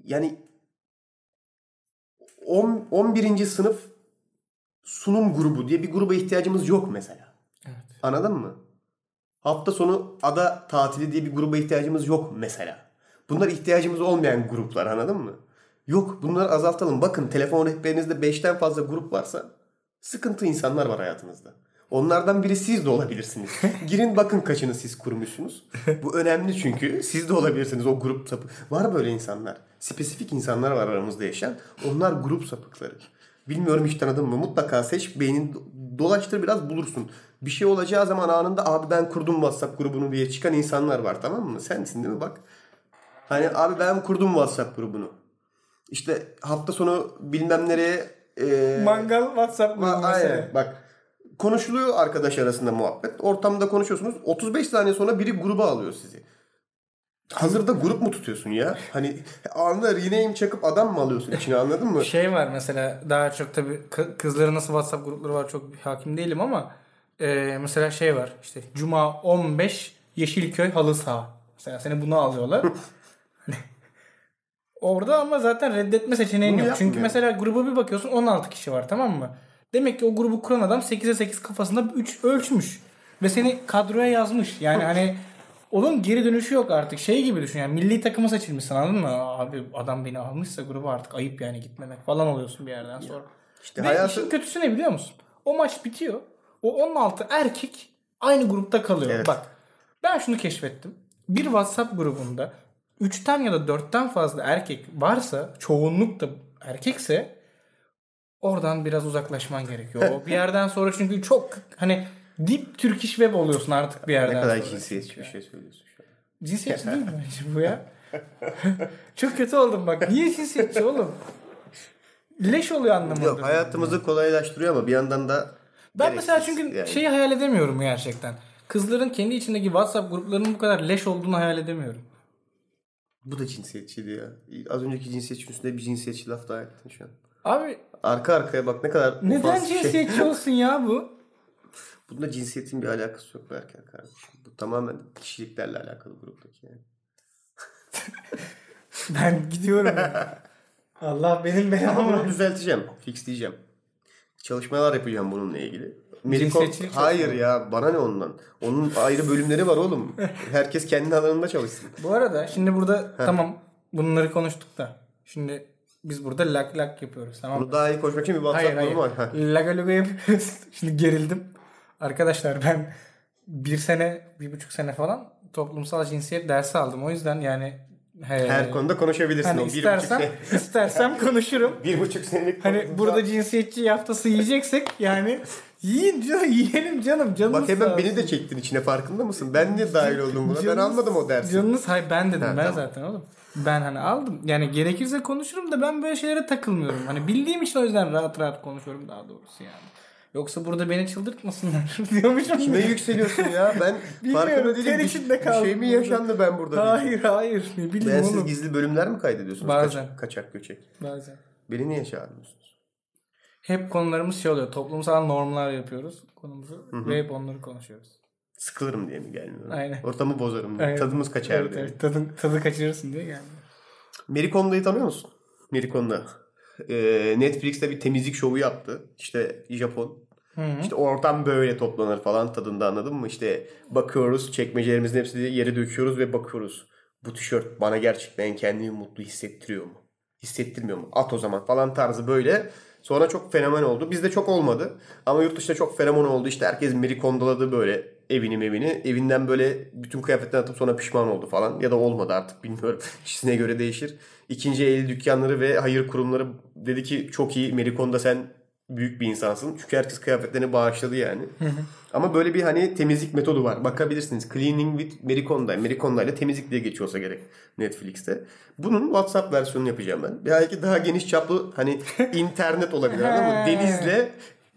yani 10, 11. sınıf sunum grubu diye bir gruba ihtiyacımız yok mesela. Evet. Anladın mı? Hafta sonu ada tatili diye bir gruba ihtiyacımız yok mesela. Bunlar ihtiyacımız olmayan gruplar anladın mı? Yok bunları azaltalım. Bakın telefon rehberinizde 5'ten fazla grup varsa sıkıntı insanlar var hayatınızda. Onlardan biri siz de olabilirsiniz. (laughs) Girin bakın kaçını siz kurmuşsunuz. Bu önemli çünkü siz de olabilirsiniz o grup sapı. Var böyle insanlar. Spesifik insanlar var aramızda yaşayan. Onlar grup sapıkları. Bilmiyorum hiç tanıdın mı? Mutlaka seç beynin dolaştır biraz bulursun. Bir şey olacağı zaman anında abi ben kurdum WhatsApp grubunu diye çıkan insanlar var tamam mı? Sensin değil mi? Bak. Hani abi ben kurdum WhatsApp grubunu. İşte hafta sonu bilmem nereye e, Mangal WhatsApp Ma- grubu aynen. mesela. Bak konuşuluyor arkadaş arasında muhabbet. Ortamda konuşuyorsunuz. 35 saniye sonra biri gruba alıyor sizi. Hazırda grup mu tutuyorsun ya? Hani anında rename çakıp adam mı alıyorsun içine anladın mı? Şey var mesela daha çok tabii kı- kızların nasıl WhatsApp grupları var çok hakim değilim ama e, mesela şey var işte Cuma 15 Yeşilköy halı saha. Mesela seni buna alıyorlar. (laughs) Hani Orada ama zaten reddetme seçeneğin Bunu yok. yapmıyor. Çünkü mesela gruba bir bakıyorsun 16 kişi var tamam mı? Demek ki o grubu kuran adam 8'e 8 kafasında 3 ölçmüş. Ve seni kadroya yazmış. Yani hani onun geri dönüşü yok artık. Şey gibi düşün yani milli takıma seçilmişsin anladın mı? Abi adam beni almışsa gruba artık ayıp yani gitmemek falan oluyorsun bir yerden sonra. İşte Ve hayatı işin kötüsü ne biliyor musun? O maç bitiyor. O 16 erkek aynı grupta kalıyor. Evet. Bak ben şunu keşfettim. Bir WhatsApp grubunda 3'ten ya da 4'ten fazla erkek varsa çoğunluk da erkekse oradan biraz uzaklaşman gerekiyor. (laughs) Bir yerden sonra çünkü çok hani dip Turkish web oluyorsun artık bir yerden ne kadar cinsiyetçi bir şey söylüyorsun şu an. Cinsiyetçi değil mi bence (laughs) bu ya? (laughs) çok kötü oldum bak. Niye cinsiyetçi oğlum? Leş oluyor anlamında. Yok hayatımızı kolaylaştırıyor ama bir yandan da Ben mesela çünkü yani. şeyi hayal edemiyorum gerçekten. Kızların kendi içindeki WhatsApp gruplarının bu kadar leş olduğunu hayal edemiyorum. Bu da cinsiyetçiydi ya. Az önceki cinsiyetçi üstünde bir cinsiyetçi laf daha ettin şu an. Abi Arka arkaya bak ne kadar neden şey. cinsiyetçi olsun ya bu? Bunda cinsiyetin bir alakası yok Berker kardeşim. Bu tamamen kişiliklerle alakalı gruptaki yani. (laughs) Ben gidiyorum. ya. (laughs) Allah benim Ama belamı. bunu düzelteceğim. Fixleyeceğim. Çalışmalar yapacağım bununla ilgili. Amerikon... Cinsiyetçilik Hayır ya bana ne ondan. Onun ayrı bölümleri var oğlum. (laughs) Herkes kendi alanında çalışsın. Bu arada şimdi burada tamam bunları konuştuk da. Şimdi biz burada lak lak yapıyoruz tamam mı? Bunu daha iyi konuşmak için bir Hayır WhatsApp hayır. grubu var. Ha. Laga luga yapıyoruz. Şimdi gerildim. Arkadaşlar ben bir sene, bir buçuk sene falan toplumsal cinsiyet dersi aldım. O yüzden yani he, Her konuda konuşabilirsin. hani o bir istersem, buçuk, sene, (laughs) istersem konuşurum. bir buçuk senelik Hani toplumsal- burada cinsiyetçi haftası yiyeceksek yani yiyin canım, yiyelim canım. Canınız Bak hemen beni de çektin içine farkında mısın? Ben niye dahil oldum buna? Ben Canınız- almadım o dersi. Canınız hayır ben dedim Ha, ben tamam. zaten oğlum. Ben hani aldım. Yani gerekirse konuşurum da ben böyle şeylere takılmıyorum. Hani bildiğim için o yüzden rahat rahat konuşuyorum daha doğrusu yani. Yoksa burada beni çıldırtmasınlar (laughs) diyormuşum. Kime yükseliyorsun ya? Ben farkında değilim. ter içinde bir şey mi yaşandı ben burada? Hayır hayır ne bileyim Bensiz oğlum. gizli bölümler mi kaydediyorsunuz? Bazen. Kaçak, kaçak göçek. Bazen. Beni niye çağırmıyorsunuz? Hep konularımız şey oluyor. Toplumsal normlar yapıyoruz konumuzu ve hep onları konuşuyoruz. Sıkılırım diye mi gelmiyorum? Aynen. Ortamı bozarım diye. Aynen. Tadımız kaçar Evet, diye. evet. Tadı, tadı kaçırırsın diye geldi. Merikonda'yı tanıyor musun? Merikonda. Ee, Netflix'te bir temizlik şovu yaptı. İşte Japon. Hı hı. İşte ortam böyle toplanır falan tadında anladın mı? İşte bakıyoruz çekmecelerimizin hepsini yere döküyoruz ve bakıyoruz. Bu tişört bana gerçekten kendimi mutlu hissettiriyor mu? Hissettirmiyor mu? At o zaman falan tarzı böyle. Sonra çok fenomen oldu. Bizde çok olmadı. Ama yurt dışında çok fenomen oldu. İşte herkes merikondaladı böyle evini evini. Evinden böyle bütün kıyafetlerini atıp sonra pişman oldu falan. Ya da olmadı artık bilmiyorum. (laughs) Kişisine göre değişir. İkinci el dükkanları ve hayır kurumları dedi ki çok iyi Merikonda sen büyük bir insansın. Çünkü herkes kıyafetlerini bağışladı yani. Ama böyle bir hani temizlik metodu var. Bakabilirsiniz. Cleaning with Merikonda. Merikonda ile temizlik diye geçiyorsa gerek Netflix'te. Bunun WhatsApp versiyonunu yapacağım ben. Belki daha geniş çaplı hani (laughs) internet olabilir? He. Denizle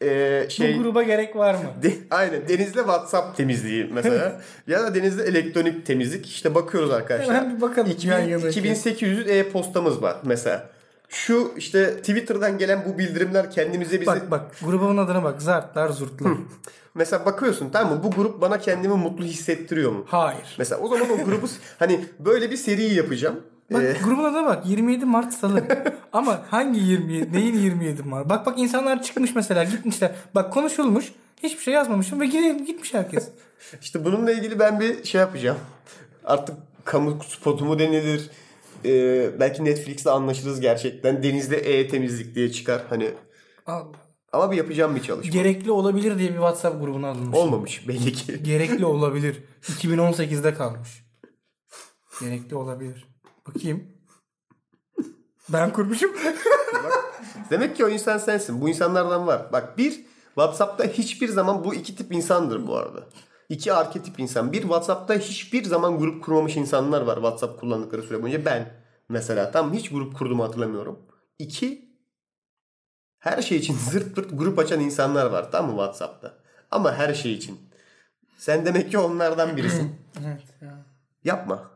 e, şey... Bu gruba gerek var mı? De, aynen denizle WhatsApp temizliği mesela. (laughs) ya da denizle elektronik temizlik. İşte bakıyoruz arkadaşlar. Hemen bir bakalım. 2000, yan yana. 2800 e-postamız var mesela. Şu işte Twitter'dan gelen bu bildirimler kendimize bizi... Bak bak grubun adına bak. Zartlar zurtlar. Mesela bakıyorsun tamam mı? Bu grup bana kendimi mutlu hissettiriyor mu? Hayır. Mesela o zaman o grubu (laughs) hani böyle bir seri yapacağım. Bak Ee, grubun adına bak 27 Mart Salı. (laughs) Ama hangi 27 neyin 27 Mart? Bak bak insanlar çıkmış mesela gitmişler. Bak konuşulmuş. Hiçbir şey yazmamışım ve gitmiş herkes. (laughs) işte bununla ilgili ben bir şey yapacağım. Artık kamu spotu mu denilir? Ee, belki Netflix'le anlaşırız gerçekten. Denizde e-temizlik diye çıkar. Hani Allah. ama bir yapacağım bir çalışma. Gerekli olabilir diye bir WhatsApp grubuna alınmış. Olmamış belli ki. (laughs) Gerekli olabilir. 2018'de kalmış. Gerekli olabilir. Bakayım. Ben kurmuşum. Demek ki o insan sensin. Bu insanlardan var. Bak bir WhatsApp'ta hiçbir zaman bu iki tip insandır bu arada. İki arketip insan. Bir WhatsApp'ta hiçbir zaman grup kurmamış insanlar var WhatsApp kullandıkları süre boyunca. Ben mesela tam hiç grup kurduğumu hatırlamıyorum. İki her şey için (laughs) zırt pırt grup açan insanlar var tamam mı WhatsApp'ta. Ama her şey için. Sen demek ki onlardan birisin. evet ya. Yapma.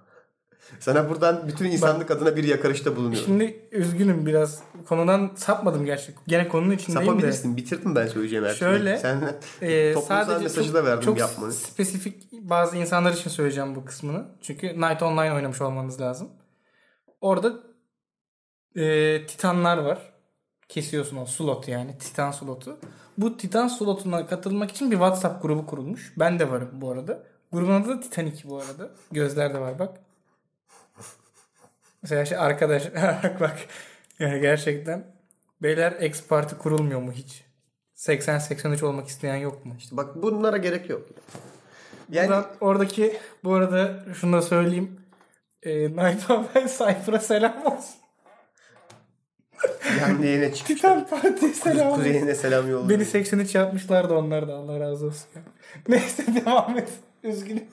Sana buradan bütün insanlık adına bir yakarışta bulunuyorum. Şimdi üzgünüm biraz konudan sapmadım gerçekten. Gene konunun içindeyim de. Sapabilirsin. Bitirdim ben söyleyeceğim her. Şöyle, Sen Ee, (laughs) toplumsal mesajı çok, da verdim çok yapmanı. spesifik bazı insanlar için söyleyeceğim bu kısmını. Çünkü Night Online oynamış olmanız lazım. Orada e, titanlar var. Kesiyorsun o slot yani titan slotu. Bu titan slotuna katılmak için bir WhatsApp grubu kurulmuş. Ben de varım bu arada. Grubun adı da Titanic bu arada. Gözler de var bak. Mesela şey arkadaş (laughs) bak. Yani gerçekten beyler ex parti kurulmuyor mu hiç? 80-83 olmak isteyen yok mu? İşte bak bunlara gerek yok. Yani Buradan oradaki bu arada şunu da söyleyeyim. E, Night Online Cypher'a selam olsun. yani yine çıkmış. Titan Parti'ye selam olsun. Kuzeyine selam yolluyor. Beni 83 yapmışlardı onlar da Allah razı olsun. Neyse devam et. Üzgünüm.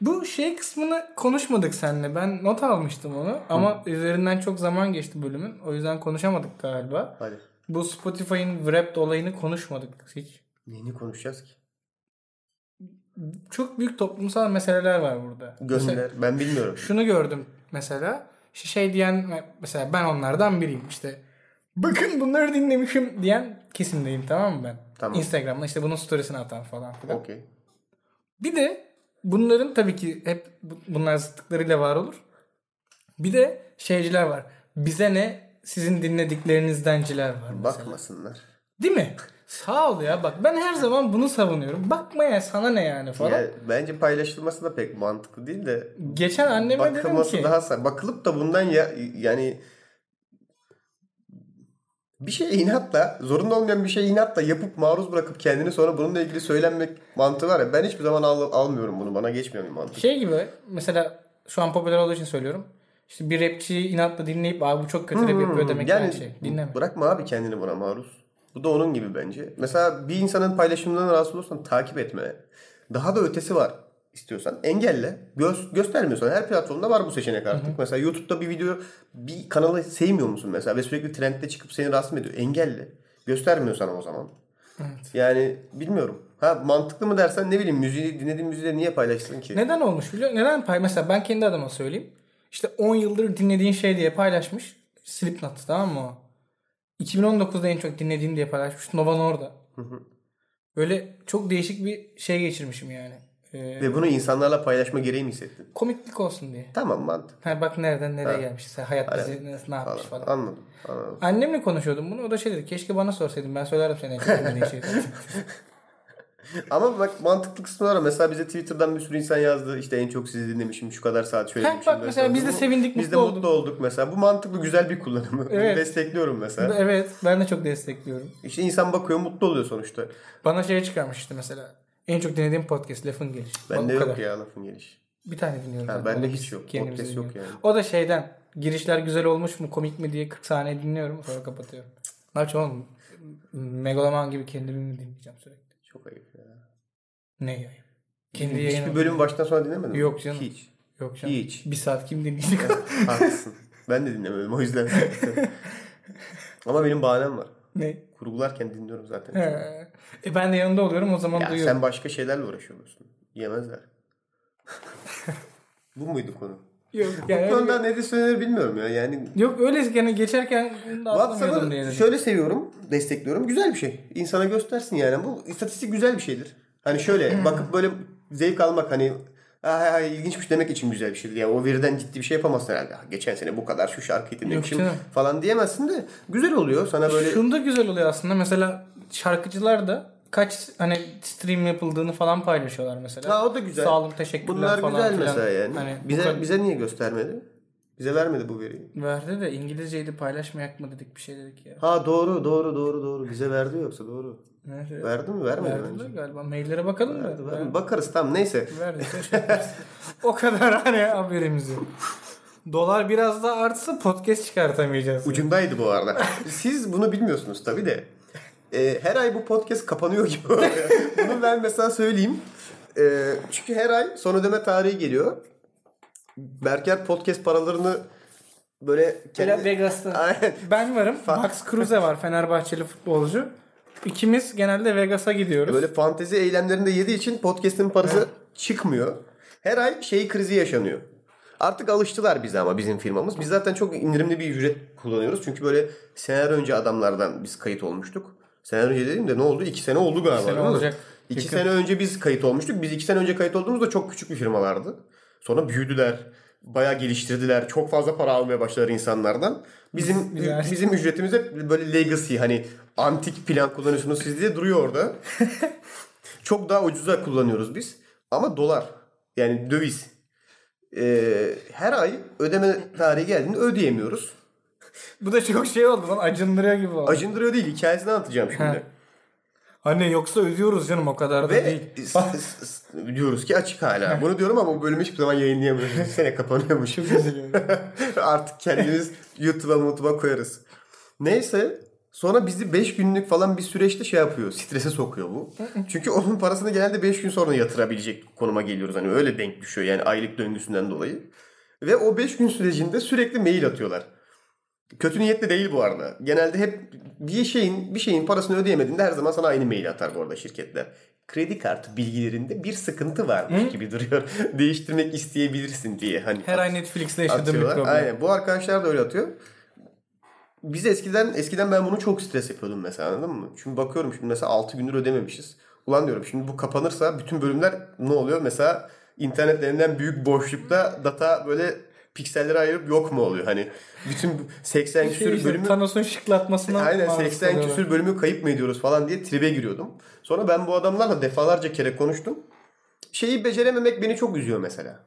Bu şey kısmını konuşmadık seninle. Ben not almıştım onu ama üzerinden çok zaman geçti bölümün. O yüzden konuşamadık galiba. Hadi. Bu Spotify'ın Wrapped olayını konuşmadık hiç. Neyini konuşacağız ki? Çok büyük toplumsal meseleler var burada. Mesela- Gönder. Ben bilmiyorum. şunu gördüm mesela. Şey diyen mesela ben onlardan biriyim. İşte bakın bunları dinlemişim diyen kesimdeyim tamam mı ben? Tamam. Instagram'da işte bunun storiesini atan falan filan. Okey. Bir de bunların tabii ki hep bu- bunlar zıtlıklarıyla var olur. Bir de şeyciler var. Bize ne sizin dinlediklerinizdenciler var mesela. Bakmasınlar. Değil mi? Sağ ol ya bak ben her zaman bunu savunuyorum. Bakma ya sana ne yani falan. Yani bence paylaşılması da pek mantıklı değil de Geçen anneme dedim ki. daha bakılıp da bundan ya yani bir şey inatla zorunda olmayan bir şey inatla yapıp maruz bırakıp kendini sonra bununla ilgili söylenmek mantığı var ya ben hiçbir zaman al- almıyorum bunu bana geçmiyor bir mantık. Şey gibi mesela şu an popüler olduğu için söylüyorum. İşte bir rapçiyi inatla dinleyip abi bu çok kötü rap yapıyor demek yani yani şey. Dinleme. bırakma abi kendini buna maruz. Bu da onun gibi bence. Mesela bir insanın paylaşımından rahatsız olursan takip etme. Daha da ötesi var istiyorsan engelle. Gö- göstermiyorsan her platformda var bu seçenek artık. Mesela YouTube'da bir video bir kanalı sevmiyor musun mesela ve sürekli trendde çıkıp seni rahatsız mı ediyor? Engelle. Göstermiyorsan o zaman. Evet. Yani bilmiyorum. Ha mantıklı mı dersen ne bileyim müziği dinlediğin müziği niye paylaşsın ki? Neden olmuş biliyor musun? Neden pay? Mesela ben kendi adıma söyleyeyim. İşte 10 yıldır dinlediğin şey diye paylaşmış. Slipknot tamam mı o? 2019'da en çok dinlediğim diye paylaşmış. Nova Norda. Böyle çok değişik bir şey geçirmişim yani. Ee, Ve bunu insanlarla paylaşma gereği mi hissettin? komiklik olsun diye. Tamam mantık. Ha bak nereden nereye gelmiş. Sen hayat Aynen. bizi ne, ne yapmış Falan. falan. Anladım. Anladım. Annemle konuşuyordum bunu. O da şey dedi. Keşke bana sorsaydın. Ben söylerdim dinlediğin şeyi. (laughs) Ama bak mantıklı kısmı var. Mesela bize Twitter'dan bir sürü insan yazdı. İşte en çok sizi dinlemişim. Şu kadar saat şöyle Ha, dinlemişim. bak mesela biz de sevindik, Biz de mutlu mutlu olduk mesela. Bu mantıklı güzel bir kullanımı. (laughs) Evet. destekliyorum mesela. evet. Ben de çok destekliyorum. İşte insan bakıyor mutlu oluyor sonuçta. Bana şey çıkarmış işte mesela. En çok dinlediğim podcast Lafın Gelişi. Bende yok kadar. ya lafın gelişi. Bir tane dinliyorum. Ha, bende hiç yok. Podcast yok dinliyorum. yani. O da şeyden. Girişler güzel olmuş mu komik mi diye 40 saniye dinliyorum. Sonra kapatıyorum. Ne yapacağım oğlum? Megaloman gibi kendimi mi dinleyeceğim sürekli? Çok ayıp ya. Ne yayın? Kendi Hiçbir bölüm baştan sona dinlemedin mi? Yok canım. Hiç. Yok canım. Hiç. Bir saat kim dinleyecek? Haklısın. ben de dinlemedim o yüzden. (laughs) Ama benim bahanem var. ne? Kurgularken dinliyorum zaten. He. E ben de yanında oluyorum o zaman Ya duyuyorum. sen başka şeylerle uğraşıyorsun. Yemezler. Bu muydu konu? Yok, Bu yani öyle konuda ne de söylenir bilmiyorum ya. Yani Yok öyle yani geçerken WhatsApp'ı şöyle seviyorum, destekliyorum. Güzel bir şey. İnsana göstersin yani. Bu istatistik güzel bir şeydir. Hani şöyle bakıp böyle zevk almak hani Ay, ilginçmiş demek için güzel bir şeydir. Yani o veriden ciddi bir şey yapamazsın herhalde. "Ah, Geçen sene bu kadar şu şarkıyı dinlemişim falan diyemezsin de güzel oluyor. Sana böyle Şunu da güzel oluyor aslında. Mesela şarkıcılar da kaç hani stream yapıldığını falan paylaşıyorlar mesela. Ha, o da güzel. Sağ olun teşekkürler bunlar falan güzel filan. mesela yani. Hani bize kadar- bize niye göstermedi? Bize vermedi bu veriyi. verdi de İngilizceydi paylaşmayak mı dedik bir şey dedik ya. Ha doğru doğru doğru doğru. Bize verdi yoksa doğru. Nerede? Verdi mi? Vermedi Verdiler bence. galiba. Maillere bakalım Verdi, mı? verdi. Bakarız tamam neyse. Verdi. (laughs) o kadar hani haberimiz yok. Dolar biraz daha artsa podcast çıkartamayacağız. Ucundaydı bu arada. (laughs) Siz bunu bilmiyorsunuz tabii de. Ee, her ay bu podcast kapanıyor gibi. (laughs) bunu ben mesela söyleyeyim. Ee, çünkü her ay son ödeme tarihi geliyor. Berker podcast paralarını böyle Kendi... Vegas'ta. Ben varım. Max Kruse var Fenerbahçeli futbolcu. İkimiz genelde Vegas'a gidiyoruz. Böyle fantezi eylemlerinde yediği için podcast'in parası çıkmıyor. Her ay şey krizi yaşanıyor. Artık alıştılar bize ama bizim firmamız. Biz zaten çok indirimli bir ücret kullanıyoruz. Çünkü böyle seneler önce adamlardan biz kayıt olmuştuk. Seneler önce dedim de ne oldu? İki sene oldu galiba. sene değil mi? olacak. İki Yakın. sene önce biz kayıt olmuştuk. Biz iki sene önce kayıt olduğumuzda çok küçük bir firmalardı. Sonra büyüdüler. Bayağı geliştirdiler. Çok fazla para almaya başladılar insanlardan. Bizim Güzel. (laughs) bizim ücretimiz hep böyle legacy hani antik plan kullanıyorsunuz siz diye duruyor orada. (laughs) çok daha ucuza kullanıyoruz biz. Ama dolar yani döviz. Ee, her ay ödeme tarihi geldiğinde ödeyemiyoruz. Bu da çok şey oldu lan acındırıyor gibi oldu. Acındırıyor değil hikayesini anlatacağım şimdi. Ha. Anne yoksa ödüyoruz canım o kadar da Ve değil. diyoruz ki açık hala. Bunu diyorum ama bu bölümü hiçbir zaman yayınlayamıyoruz. Sene kapanıyormuş. Çok. (laughs) Artık kendimiz YouTube'a YouTube'a koyarız. Neyse sonra bizi 5 günlük falan bir süreçte şey yapıyor. Strese sokuyor bu. Çünkü onun parasını genelde 5 gün sonra yatırabilecek konuma geliyoruz. Hani öyle denk düşüyor yani aylık döngüsünden dolayı. Ve o 5 gün sürecinde sürekli mail atıyorlar. Kötü niyetli değil bu arada. Genelde hep bir şeyin bir şeyin parasını ödeyemediğinde her zaman sana aynı mail atar bu arada şirketler. Kredi kartı bilgilerinde bir sıkıntı varmış gibi duruyor. (laughs) Değiştirmek isteyebilirsin diye hani Her ay Netflix'te yaşadığım bir problem. Aynen. Bu arkadaşlar da öyle atıyor. Biz eskiden eskiden ben bunu çok stres yapıyordum mesela anladın mı? Şimdi bakıyorum şimdi mesela 6 gündür ödememişiz. Ulan diyorum şimdi bu kapanırsa bütün bölümler ne oluyor? Mesela internetlerinden büyük boşlukta data böyle piksellere ayırıp yok mu oluyor? Hani bütün bu 80 Şey küsür işte, bölümü Thanos'un şıklatmasına Aynen maruz 80 kalıyorlar. küsür bölümü kayıp mı ediyoruz falan diye tribe giriyordum. Sonra ben bu adamlarla defalarca kere konuştum. Şeyi becerememek beni çok üzüyor mesela.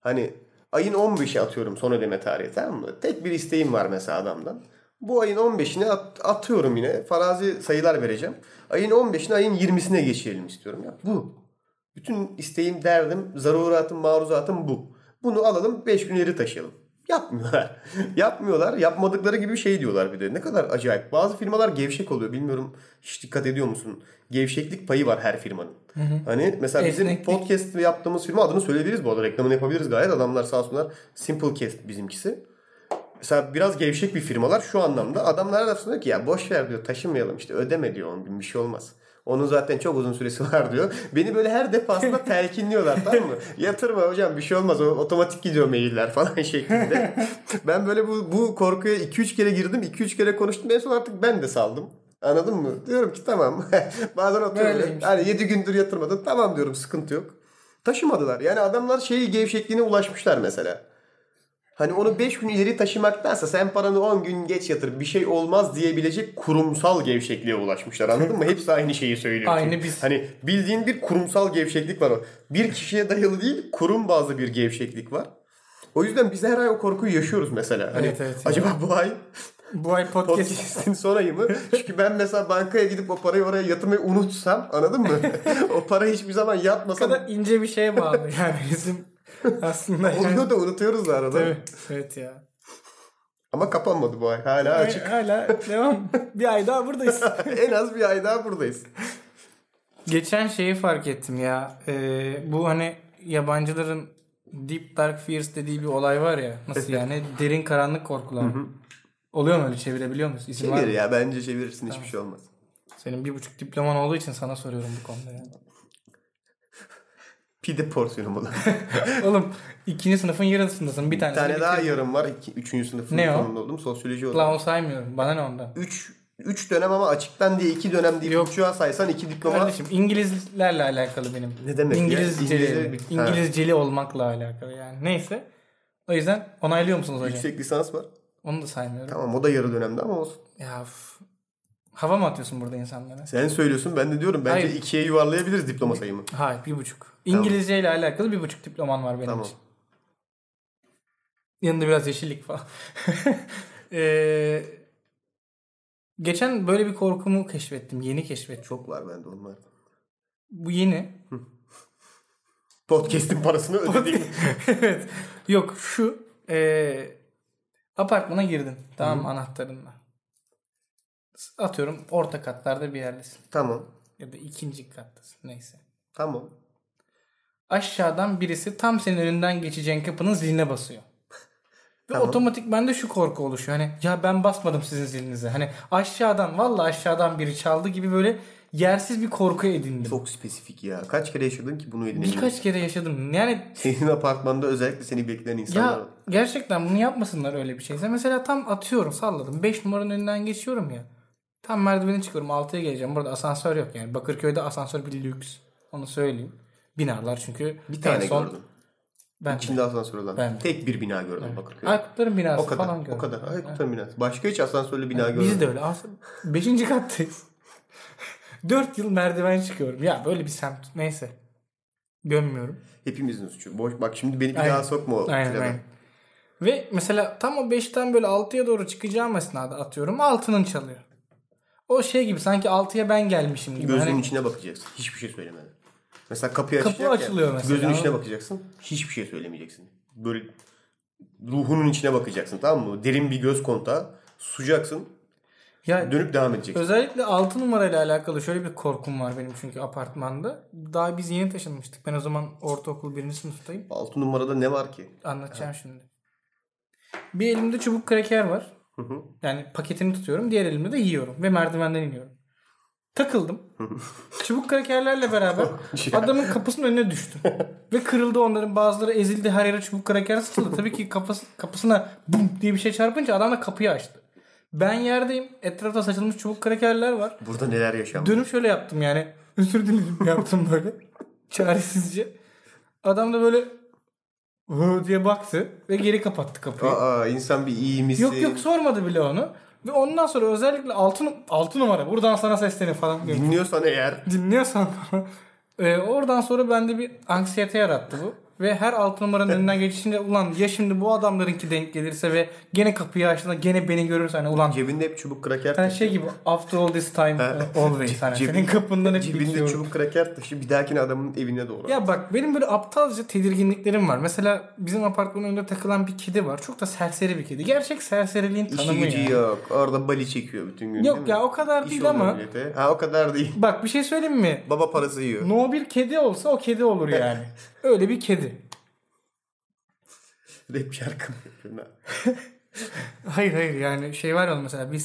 Hani ayın 15'i atıyorum son ödeme tarihi tamam mı? Tek bir isteğim var mesela adamdan. Bu ayın 15'ine at- atıyorum yine. Farazi sayılar vereceğim. Ayın 15'ine ayın 20'sine geçirelim istiyorum ya. Bu. Bütün isteğim, derdim, zaruratım, maruzatım bu. Bunu alalım 5 gün ileri taşıyalım. Yapmıyorlar. (laughs) Yapmıyorlar. Yapmadıkları gibi şey diyorlar bir de. Ne kadar acayip. Bazı firmalar gevşek oluyor. Bilmiyorum hiç dikkat ediyor musun? Gevşeklik payı var her firmanın. Hani mesela bizim Esneklik. podcast yaptığımız firma adını söyleyebiliriz bu arada. Reklamını yapabiliriz gayet. Adamlar sağ olsunlar. Simplecast bizimkisi. Mesela biraz gevşek bir firmalar şu anlamda. Adamlar arasında diyor ki ya boş ver diyor taşımayalım işte ödeme diyor 10 gün bir şey olmaz. Onun zaten çok uzun süresi var diyor. Beni böyle her defasında (laughs) telkinliyorlar tamam mı? Yatırma hocam bir şey olmaz o otomatik gidiyor mailler falan (laughs) şeklinde. ben böyle bu, bu korkuya 2-3 kere girdim 2-3 kere konuştum en son artık ben de saldım. Anladın mı? Diyorum ki tamam. (laughs) Bazen atıyorum. Hani 7 gündür yatırmadın. Tamam diyorum sıkıntı yok. Taşımadılar. Yani adamlar şeyi gevşekliğine ulaşmışlar mesela. Hani onu 5 gün ileri taşımaktansa sen paranı 10 gün geç yatır bir şey olmaz diyebilecek kurumsal gevşekliğe ulaşmışlar anladın mı? (laughs) Hepsi aynı şeyi söylüyor. Aynı biz. Hani bildiğin bir kurumsal gevşeklik var o. Bir kişiye dayalı değil kurum bazlı bir gevşeklik var. O yüzden biz her ay o korkuyu yaşıyoruz mesela. Hani Evet, evet acaba bu ay (laughs) Bu ay (laughs) podcast podcast'in son ayı mı? Çünkü ben mesela bankaya gidip o parayı oraya yatırmayı unutsam anladın mı? o para hiçbir zaman o yatmasam kadar ince bir şeye bağlı yani bizim (laughs) aslında yani. oluyor da unutuyoruz da arada. Tabii. Evet ya. Ama kapanmadı bu ay. Hala açık. Hala devam. (laughs) Bir ay daha buradayız. (laughs) en az bir ay daha buradayız. Geçen şeyi fark ettim ya. Ee, bu hani yabancıların Deep Dark Fears dediği bir olay var ya. Nasıl yani? Derin karanlık korkular. Oluyor mu öyle çevirebiliyor musun? İsim var Çevir mı? ya bence çevirirsin hiçbir şey olmaz. Senin bir buçuk diploman olduğu için sana soruyorum bu konuda ya. Pide porsiyonu mu lan? (laughs) Oğlum ikinci sınıfın yarısındasın. Bir bir tane, tane daha yarım var. İki, üçüncü sınıfın Ne sonunda oldum. Sosyoloji oldum. Lan saymıyorum. Bana ne ondan? Üç, üç dönem ama açıktan diye iki dönem değil. Yok. Uçuğa saysan iki diploma. Kardeşim İngilizlerle alakalı benim. Ne demek ya? İngilizceli, İngilizce- Ha. İngilizceli olmakla alakalı yani. Neyse. O yüzden onaylıyor musunuz hocam? Yüksek lisans var. Onu da saymıyorum. Tamam o da yarı dönemde ama olsun. Ya üf. hava mı atıyorsun burada insanlara? Sen söylüyorsun ben de diyorum. Bence Hayır. ikiye yuvarlayabiliriz diploma sayımı. Hayır bir buçuk. İngilizce ile alakalı bir buçuk diploman var benim Tamam. için. Yanında biraz yeşillik falan. (laughs) Ee, geçen böyle bir korkumu keşfettim. Yeni keşfettim. Çok var bende onlar. Bu yeni. (laughs) Podcast'in parasını ödedik. (laughs) evet. Yok şu ee, apartmana girdin. Tamam mı? anahtarınla. Atıyorum orta katlarda bir yerdesin. tamam. Ya da ikinci kattasın. Neyse. Tamam. Aşağıdan birisi tam senin önünden geçeceğin kapının ziline basıyor. (laughs) Ve Tamam. otomatik bende şu korku oluşuyor. Hani ya ben basmadım sizin zilinize. Hani aşağıdan valla aşağıdan biri çaldı gibi böyle yersiz bir korku edindim. Çok spesifik ya. Kaç kere yaşadın ki bunu edinemiyorsun? Birkaç kere yaşadım. Yani Senin apartmanda özellikle seni bekleyen insanlar ya gerçekten bunu yapmasınlar öyle bir şeyse. Mesela tam atıyorum salladım. 5 numaranın önünden geçiyorum ya. Tam merdiveni çıkıyorum 6'ya geleceğim. Burada asansör yok yani. Bakırköy'de asansör bir lüks. Onu söyleyeyim. Binalar çünkü Bir tane son gördüm. ben İçinde asansör olan. Ben. Tek bir bina gördüm Bakırköy'de. Aykutların binası O kadar. falan gördüm. O kadar. Aykut'un binası. Başka hiç asansörlü bina görmedim. Biz de öyle. Aslında 5. kattayız. (laughs) 4 yıl merdiven çıkıyorum. Ya böyle bir semt. Neyse. Gömmüyorum. Hepimizin suçu. Boş bak şimdi beni bir Aynen. daha sokma o Aynen, plana. aynen. Ve mesela tam o 5'ten böyle 6'ya doğru çıkacağım esnada atıyorum. Altının çalıyor. O şey gibi sanki 6'ya ben gelmişim gibi. Gözünün Hani içine bakacaksın. Hiçbir şey söylemeden. Mesela kapıyı Kapı açacak ya, açılıyor mesela. Gözünün içine bakacaksın. Hiçbir şey söylemeyeceksin. Böyle ruhunun içine bakacaksın tamam mı? Derin bir göz kontağı. Susacaksın. ya Dönüp devam edeceksin. özellikle 6 numarayla alakalı şöyle bir korkum var benim çünkü apartmanda. Daha biz yeni taşınmıştık. Ben o zaman ortaokul 1. sınıftayım. 6 numarada ne var ki? Anlatacağım şimdi. Bir elimde çubuk kraker var. Hı hı. Yani paketini tutuyorum. Diğer elimde de yiyorum. Ve merdivenden iniyorum. Takıldım. (laughs) çubuk krakerlerle beraber (laughs) adamın kapısının önüne düştüm. (laughs) Ve kırıldı onların. Bazıları ezildi. Her yere çubuk kraker sıçıldı. Tabii ki kapısı, kapısına bum diye bir şey çarpınca adam da kapıyı açtı. Ben yerdeyim. Etrafta saçılmış çubuk krakerler var. Burada neler yaşanmış? Dönüp şöyle yaptım yani. Özür dilerim yaptım böyle. Çaresizce. Adam da böyle diye baktı ve geri kapattı kapıyı. Aa insan bir iyi misin? Yok yok sormadı bile onu. Ve ondan sonra özellikle 6, 6 numara buradan sana seslenin falan diyor. Dinliyorsan eğer Dinliyorsan falan. (laughs) Ee, oradan sonra bende bir anksiyete yarattı bu. Ve her 6 numaranın önünden geçişince ulan ya şimdi bu adamlarınki denk gelirse ve gene kapıyı açtığında gene beni görürse hani ulan cebinde hep çubuk kraker taşı. şey gibi after all this time uh, always hani Cebinde- senin kapından hep Cebinde geçiyorum. çubuk kraker taşı bir dahakine adamın evine doğru. Ya bak benim böyle aptalca tedirginliklerim var. Mesela bizim apartmanın önünde takılan bir kedi var. Çok da serseri bir kedi. Gerçek serseriliğin İşi tanımı gücü yani. yok. Orada bali çekiyor bütün gün Yok ya o kadar İş değil ama millete. Ha o kadar değil. bak bir şey söyleyeyim mi? Baba parası yiyor. No bir kedi olsa o kedi olur yani. (laughs) Öyle bir kedi. Rap şarkı mı yapıyorsun? (laughs) Hayır hayır yani şey var ya mesela bir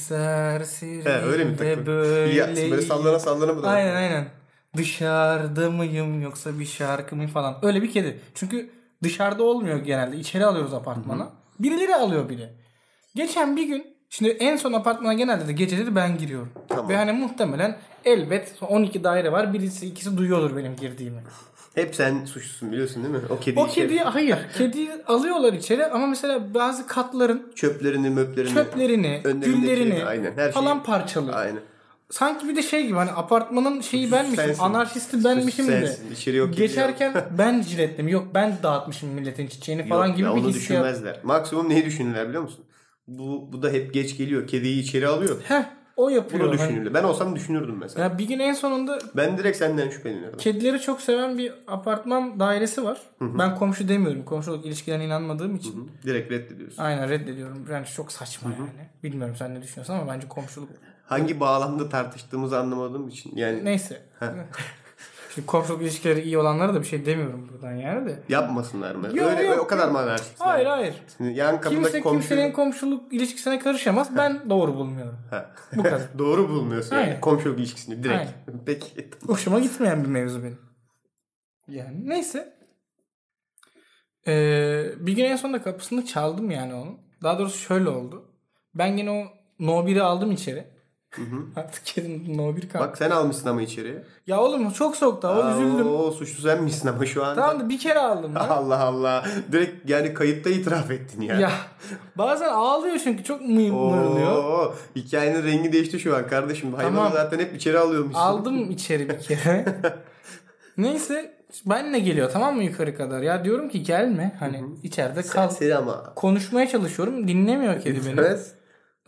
He, öyle mi böyle. Ya, böyle sallana sallana mı? Aynen aynen. Dışarıda mıyım yoksa bir şarkı mı falan. Öyle bir kedi. Çünkü dışarıda olmuyor genelde. İçeri alıyoruz apartmana. Birileri alıyor biri. Geçen bir gün şimdi en son apartmana genelde de geceleri ben giriyorum. Tamam. Ve hani muhtemelen elbet 12 daire var. Birisi ikisi duyuyordur benim girdiğimi. Hep sen suçlusun biliyorsun değil mi? O kedi O kediyi hayır. Kediyi alıyorlar içeri ama mesela bazı katların çöplerini möplerini. çöplerini, güllerini aynen, her şeyi- falan parçalıyor. Aynen. Sanki bir de şey gibi hani apartmanın şeyi benmişim, sensin. anarşisti benmişim de. sensin, içeri yok Geçerken (laughs) ben jilettim. Yok ben dağıtmışım milletin çiçeğini falan Yok gibi ya, bir onu hissiyat. düşünmezler. Maksimum neyi düşünürler biliyor musun? Bu, bu da hep geç geliyor. Kediyi içeri alıyor. Heh o yapıyor. Bunu Hani- düşünürler. Ben olsam düşünürdüm mesela. ya bir gün en sonunda Ben direkt senden şüphelenirdim. kedileri çok seven bir apartman dairesi var. Ben komşu demiyorum. Komşuluk ilişkilerine inanmadığım için. Direkt reddediyorsun. Aynen reddediyorum. Yani çok saçma yani. Bilmiyorum sen ne düşünüyorsun ama bence komşuluk Hangi bağlamda tartıştığımızı anlamadığım için. Yani Neyse. (laughs) Şimdi komşuluk ilişkileri iyi olanlara da bir şey demiyorum buradan yani de. yapmasınlar mı? Yok, Öyle yok, o kadar mı anarşistler? Hayır hayır. Şimdi yan kapıdaki Kimse komşu... kimsenin komşuluk ilişkisine karışamaz. Ben doğru bulmuyorum. Ha. Bu kadar. (laughs) Doğru bulmuyorsun yani Aynen. komşuluk ilişkisini direkt. Aynen. Peki. (laughs) Hoşuma gitmeyen bir mevzu benim. Yani neyse. Ee, bir gün en sonunda kapısını çaldım yani onun. Daha doğrusu şöyle oldu. Ben yine o No 1'i aldım içeri. (laughs) Artık kedim No 1 kaldı. Bak sen almışsın ama içeriye. Ya oğlum çok soğuktu hava üzüldüm. Oo, suçlu sen misin ama şu an? Tamam da bir kere aldım (laughs) ben. Allah Allah. Direkt yani kayıtta itiraf ettin ya. ya bazen ağlıyor çünkü çok mı- mırlıyor. Oo, hikayenin rengi değişti şu an kardeşim. Hayvanı Tamam. zaten hep içeri alıyormuşsun. Aldım (laughs) içeri bir kere. Neyse benle geliyor tamam mı yukarı kadar. Ya diyorum ki gelme hani içeride kal. Serseri ama. Konuşmaya çalışıyorum dinlemiyor kedi beni.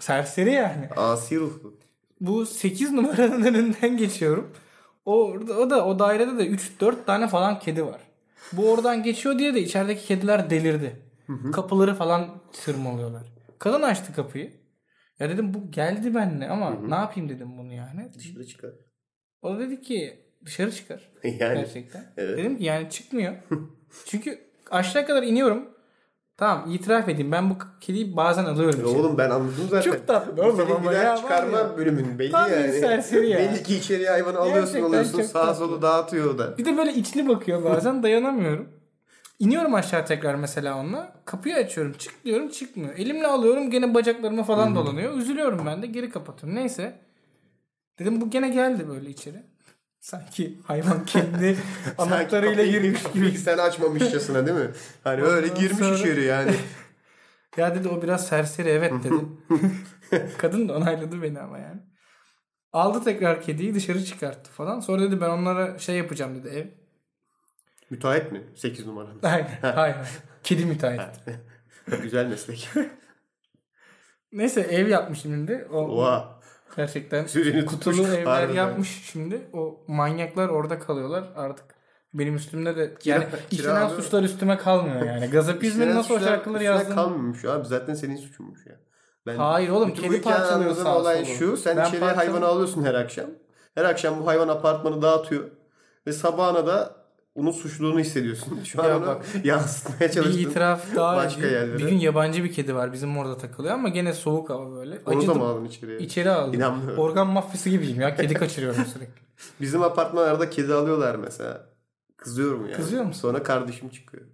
Serseri yani. Asi ruhlu. Bu 8 numaranın (laughs) önünden geçiyorum. Orada, o da o dairede de 3-4 tane falan kedi var. Bu oradan geçiyor diye de içerideki kediler delirdi. Kapıları falan tırmalıyorlar. Kadın açtı kapıyı. Ya dedim bu geldi benimle ama ne yapayım dedim bunu yani. Dışarı çıkar. O da dedi ki dışarı çıkar. (laughs) Yani. Gerçekten. Evet. Dedim ki yani çıkmıyor. (laughs) Çünkü aşağı kadar iniyorum. Tamam itiraf edeyim ben bu kediyi bazen alıyorum. Ya oğlum ben anladım zaten. Çok tatlı oğlum senin ama ya, çıkarma ya. bölümün belli Tam yani. serseri ya. Belli ki içeriye hayvanı alıyorsun Gerçekten alıyorsun sağa solu dağıtıyor da. Bir de böyle içli bakıyor bazen dayanamıyorum. İniyorum aşağı tekrar mesela onunla. Kapıyı açıyorum. Çık diyorum çıkmıyor. Elimle alıyorum gene bacaklarıma falan dolanıyor. Üzülüyorum ben de geri kapatıyorum. Neyse. Dedim bu gene geldi böyle içeri. Sanki hayvan kendi (laughs) anahtarıyla girmiş gibi. Sen açmamışçasına değil mi? Hani öyle Ondan girmiş sonra- içeri yani. (laughs) Ya dedi o biraz serseri evet dedim. (laughs) Kadın da onayladı beni ama yani. Aldı tekrar kediyi dışarı çıkarttı falan. Sonra dedi ben onlara şey yapacağım dedi ev. Müteahhit mi? 8 numara. Aynen. hayır hayır. Kedi müteahhit. Güzel meslek. Neyse ev yapmış şimdi. O Oha. Gerçekten Sürünü kutulu tutmuş. evler Harbiden. yapmış şimdi. O manyaklar orada kalıyorlar artık. Benim üstümde de yani işlenen kiralıyor. suçlar üstüme kalmıyor yani. Gazapizm'in nasıl o şarkıları yazdığını kalmamış abi. Zaten senin suçunmuş ya. Ben Hayır oğlum, Bütün kedi bu hikayenin parçalıyor anladığım sağa olay şu. Sen Ben içeriye parçalı- hayvanı alıyorsun her akşam. Her akşam bu hayvan apartmanı dağıtıyor. Ve sabahına da onun suçluluğunu hissediyorsun. (laughs) Şu an Ya onu bak, yansıtmaya bir çalıştın. itiraf daha Başka yerlere. Bir gün yabancı bir kedi var bizim orada takılıyor ama gene soğuk hava böyle. Onu da Acıdım. mı aldın içeriye? İçeri aldım. İnanmıyorum. Organ mafyası gibiyim ya. Kedi kaçırıyorum (laughs) sürekli. Bizim apartmanlarda kedi alıyorlar mesela. Kızıyorum yani. Kızıyor musun? Sonra kardeşim çıkıyor.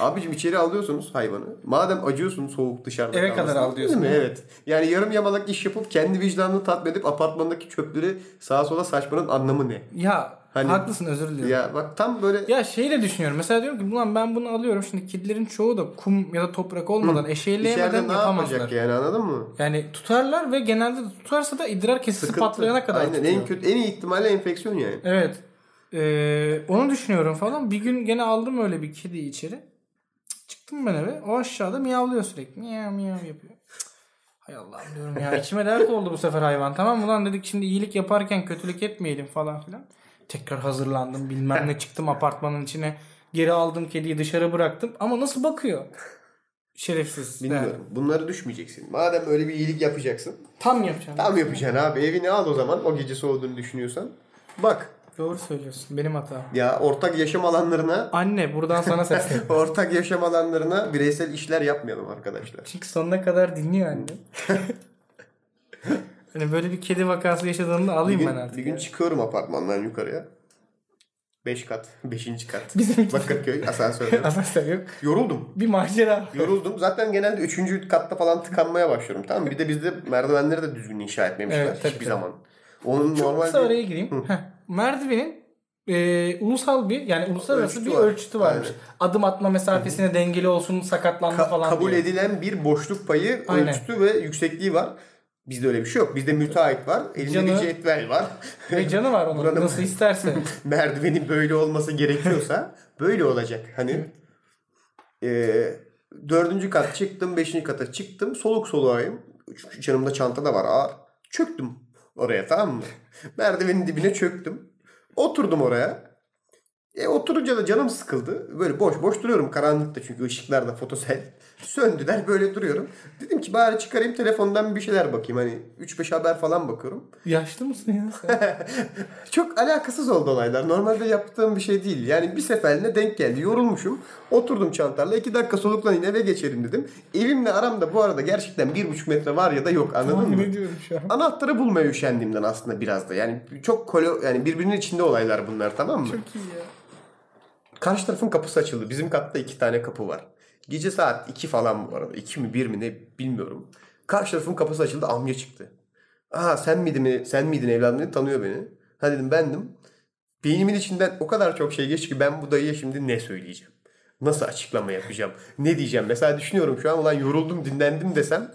Abicim içeri alıyorsunuz hayvanı. Madem acıyorsun soğuk dışarıda Eve kadar al diyorsun, Değil mi? Evet. Yani yarım yamalak iş yapıp kendi vicdanını tatmin edip apartmandaki çöpleri sağa sola saçmanın anlamı ne? Ya Hani- haklısın özür diliyorum. Ya. Ya bak tam böyle şey de düşünüyorum. Mesela diyorum ki ulan ben bunu alıyorum. Şimdi kedilerin çoğu da kum ya da toprak olmadan eşeğleyemeden içeride ne yapamazlar. yani anladın mı? Yani tutarlar ve genelde de tutarsa da idrar kesisi patlayana kadar Aynen tutuyor. en kötü en iyi ihtimalle enfeksiyon yani. Evet. Ee, onu düşünüyorum falan. Bir gün gene aldım öyle bir kedi içeri. Çıktım ben eve. O aşağıda miyavlıyor sürekli. Miyav miyav yapıyor. Hay Allah'ım diyorum ya. (laughs) içime dert oldu bu sefer hayvan. Tamam mı lan dedik şimdi iyilik yaparken kötülük etmeyelim falan filan. Tekrar hazırlandım. Bilmem ne (laughs) çıktım apartmanın içine. Geri aldım kediyi dışarı bıraktım. Ama nasıl bakıyor? Şerefsiz. Bilmiyorum. Yani Bunları düşmeyeceksin. Madem öyle bir iyilik yapacaksın. tam yapacağım. Tam yapacaksın abi. Evini al o zaman o gece soğuduğunu düşünüyorsan. Bak Doğru söylüyorsun. Benim hatam. ya ortak yaşam alanlarına Anne buradan sana sesleniyorum. (laughs) ortak yaşam alanlarına bireysel işler yapmayalım arkadaşlar. Çünkü sonuna kadar dinliyor anne. (laughs) hani böyle bir kedi vakası yaşadığında Bir alayım gün, ben artık. bir gün ya. çıkıyorum apartmandan yukarıya. 5 kat. (laughs) 5. kat. (laughs) Bizim Bakırköy asansörde. (laughs) asansör yok. Yoruldum. Bir macera. Yoruldum. Zaten genelde 3. katta falan tıkanmaya başlıyorum. Tamam mı? Bir de bizde merdivenleri de düzgün inşa etmemişler Evet, hiçbir tabii. zaman. Onun Çok normal kısa bir- araya gireyim. Heh. Merdivenin e, ulusal bir yani uluslararası Ölçütü bir var. ölçütü varmış. Aynen. Adım atma mesafesine dengeli olsun sakatlanma Ka- falan kabul diye. edilen bir boşluk payı, Aynen. ölçütü ve yüksekliği var. Bizde öyle bir şey yok. Bizde müteahhit var. Elinde Canı- bir cetvel var. Ve canı var onun Buranın- nasıl isterse. (laughs) Merdivenin böyle olması gerekiyorsa böyle olacak. Hani eee, dördüncü kat çıktım, beşinci kata çıktım. Soluk soluğayım. Çünkü yanımda çanta da var ağır. Çöktüm oraya tamam mı? Merdivenin dibine çöktüm. Oturdum oraya. E oturunca da canım sıkıldı. Böyle boş boş duruyorum karanlıkta çünkü ışıklar da fotosel. Söndüler böyle duruyorum. Dedim ki bari çıkarayım telefondan bir şeyler bakayım. Hani 3-5 haber falan bakıyorum. Yaşlı mısın ya? (laughs) Çok alakasız oldu olaylar. Normalde yaptığım bir şey değil. Yani bir seferine denk geldi. Yorulmuşum. Oturdum çantarla. iki dakika soluklanayım eve geçerim dedim. Evimle aramda bu arada gerçekten bir buçuk metre var ya da yok anladın mı? ne diyorum şu an? Anahtarı bulmaya üşendiğimden aslında biraz da. Yani çok kolo, yani birbirinin içinde olaylar bunlar tamam mı? Çok iyi ya. Karşı tarafın kapısı açıldı. Bizim katta iki tane kapı var. Gece saat 2 falan bu arada. 2 mi 1 mi ne bilmiyorum. Karşı tarafın kapısı açıldı. Amca çıktı. Aa sen miydin, mi- sen miydin evladım dedi. Tanıyor beni. Ha dedim bendim. Beynimin içinden o kadar çok şey geçti ki ben bu dayıya şimdi ne söyleyeceğim? Nasıl açıklama yapacağım? Ne diyeceğim? Mesela düşünüyorum şu an ulan yoruldum dinlendim desem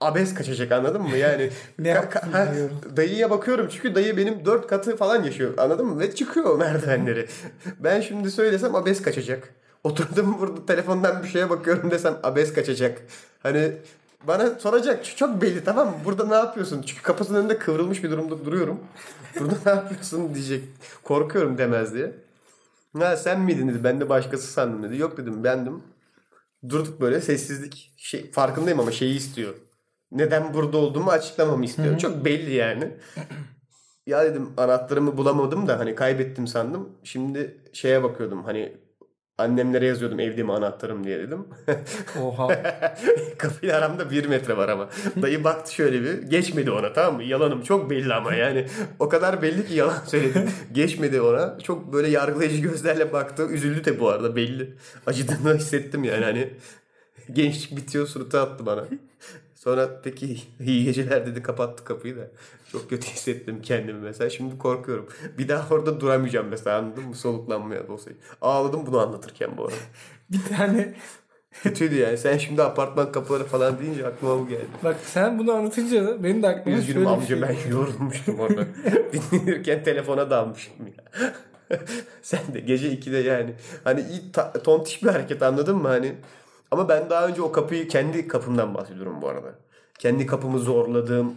abes kaçacak anladın mı? Yani (laughs) Ne ka- ka- ha, dayıya bakıyorum çünkü dayı benim dört katı falan yaşıyor anladın mı? Ve çıkıyor o merdivenleri. (laughs) ben şimdi söylesem abes kaçacak. Oturdum burada telefondan bir şeye bakıyorum desem abes kaçacak. Hani bana soracak çok belli tamam mı? Burada ne yapıyorsun? Çünkü kapısının önünde kıvrılmış bir durumda duruyorum. (laughs) Burada ne yapıyorsun diyecek. Korkuyorum demez diye. Ha sen miydin dedi. Ben de başkası sandım dedi. Yok dedim bendim. Durduk böyle sessizlik. Şey, farkındayım ama şeyi istiyor. Neden burada olduğumu açıklamamı istiyor. Çok belli yani. ya dedim anahtarımı bulamadım da hani kaybettim sandım. Şimdi şeye bakıyordum hani Annemlere yazıyordum evde mi anahtarım diye dedim. Oha. (laughs) Kapıyla aramda bir metre var ama. Dayı baktı şöyle bir. Geçmedi ona tamam mı? Yalanım çok belli ama yani. O kadar belli ki yalan söyledim. Geçmedi ona. Çok böyle yargılayıcı gözlerle baktı. Üzüldü de bu arada belli. Acıdığını hissettim yani hani. Gençlik bitiyor suratı attı bana. Sonra peki (laughs) iyi geceler dedi kapattı kapıyı da. Çok kötü hissettim kendimi mesela. Şimdi korkuyorum. Bir daha orada duramayacağım mesela anladın mı? Soluklanmaya dosyayı. Ağladım bunu anlatırken bu arada. (laughs) bir tane Kötüydü yani. Sen şimdi apartman kapıları falan deyince aklıma bu geldi. bak sen bunu anlatınca da benim de aklıma Üzgünüm şöyle amca şey. ben yorulmuştum orada. (laughs) Dinlenirken telefona dalmışım ya. Sen de gece 2'de yani. Hani iyi ta- tontiş bir hareket anladın mı hani? Ama ben daha önce o kapıyı kendi kapımdan bahsediyorum bu arada. Kendi kapımı zorladım.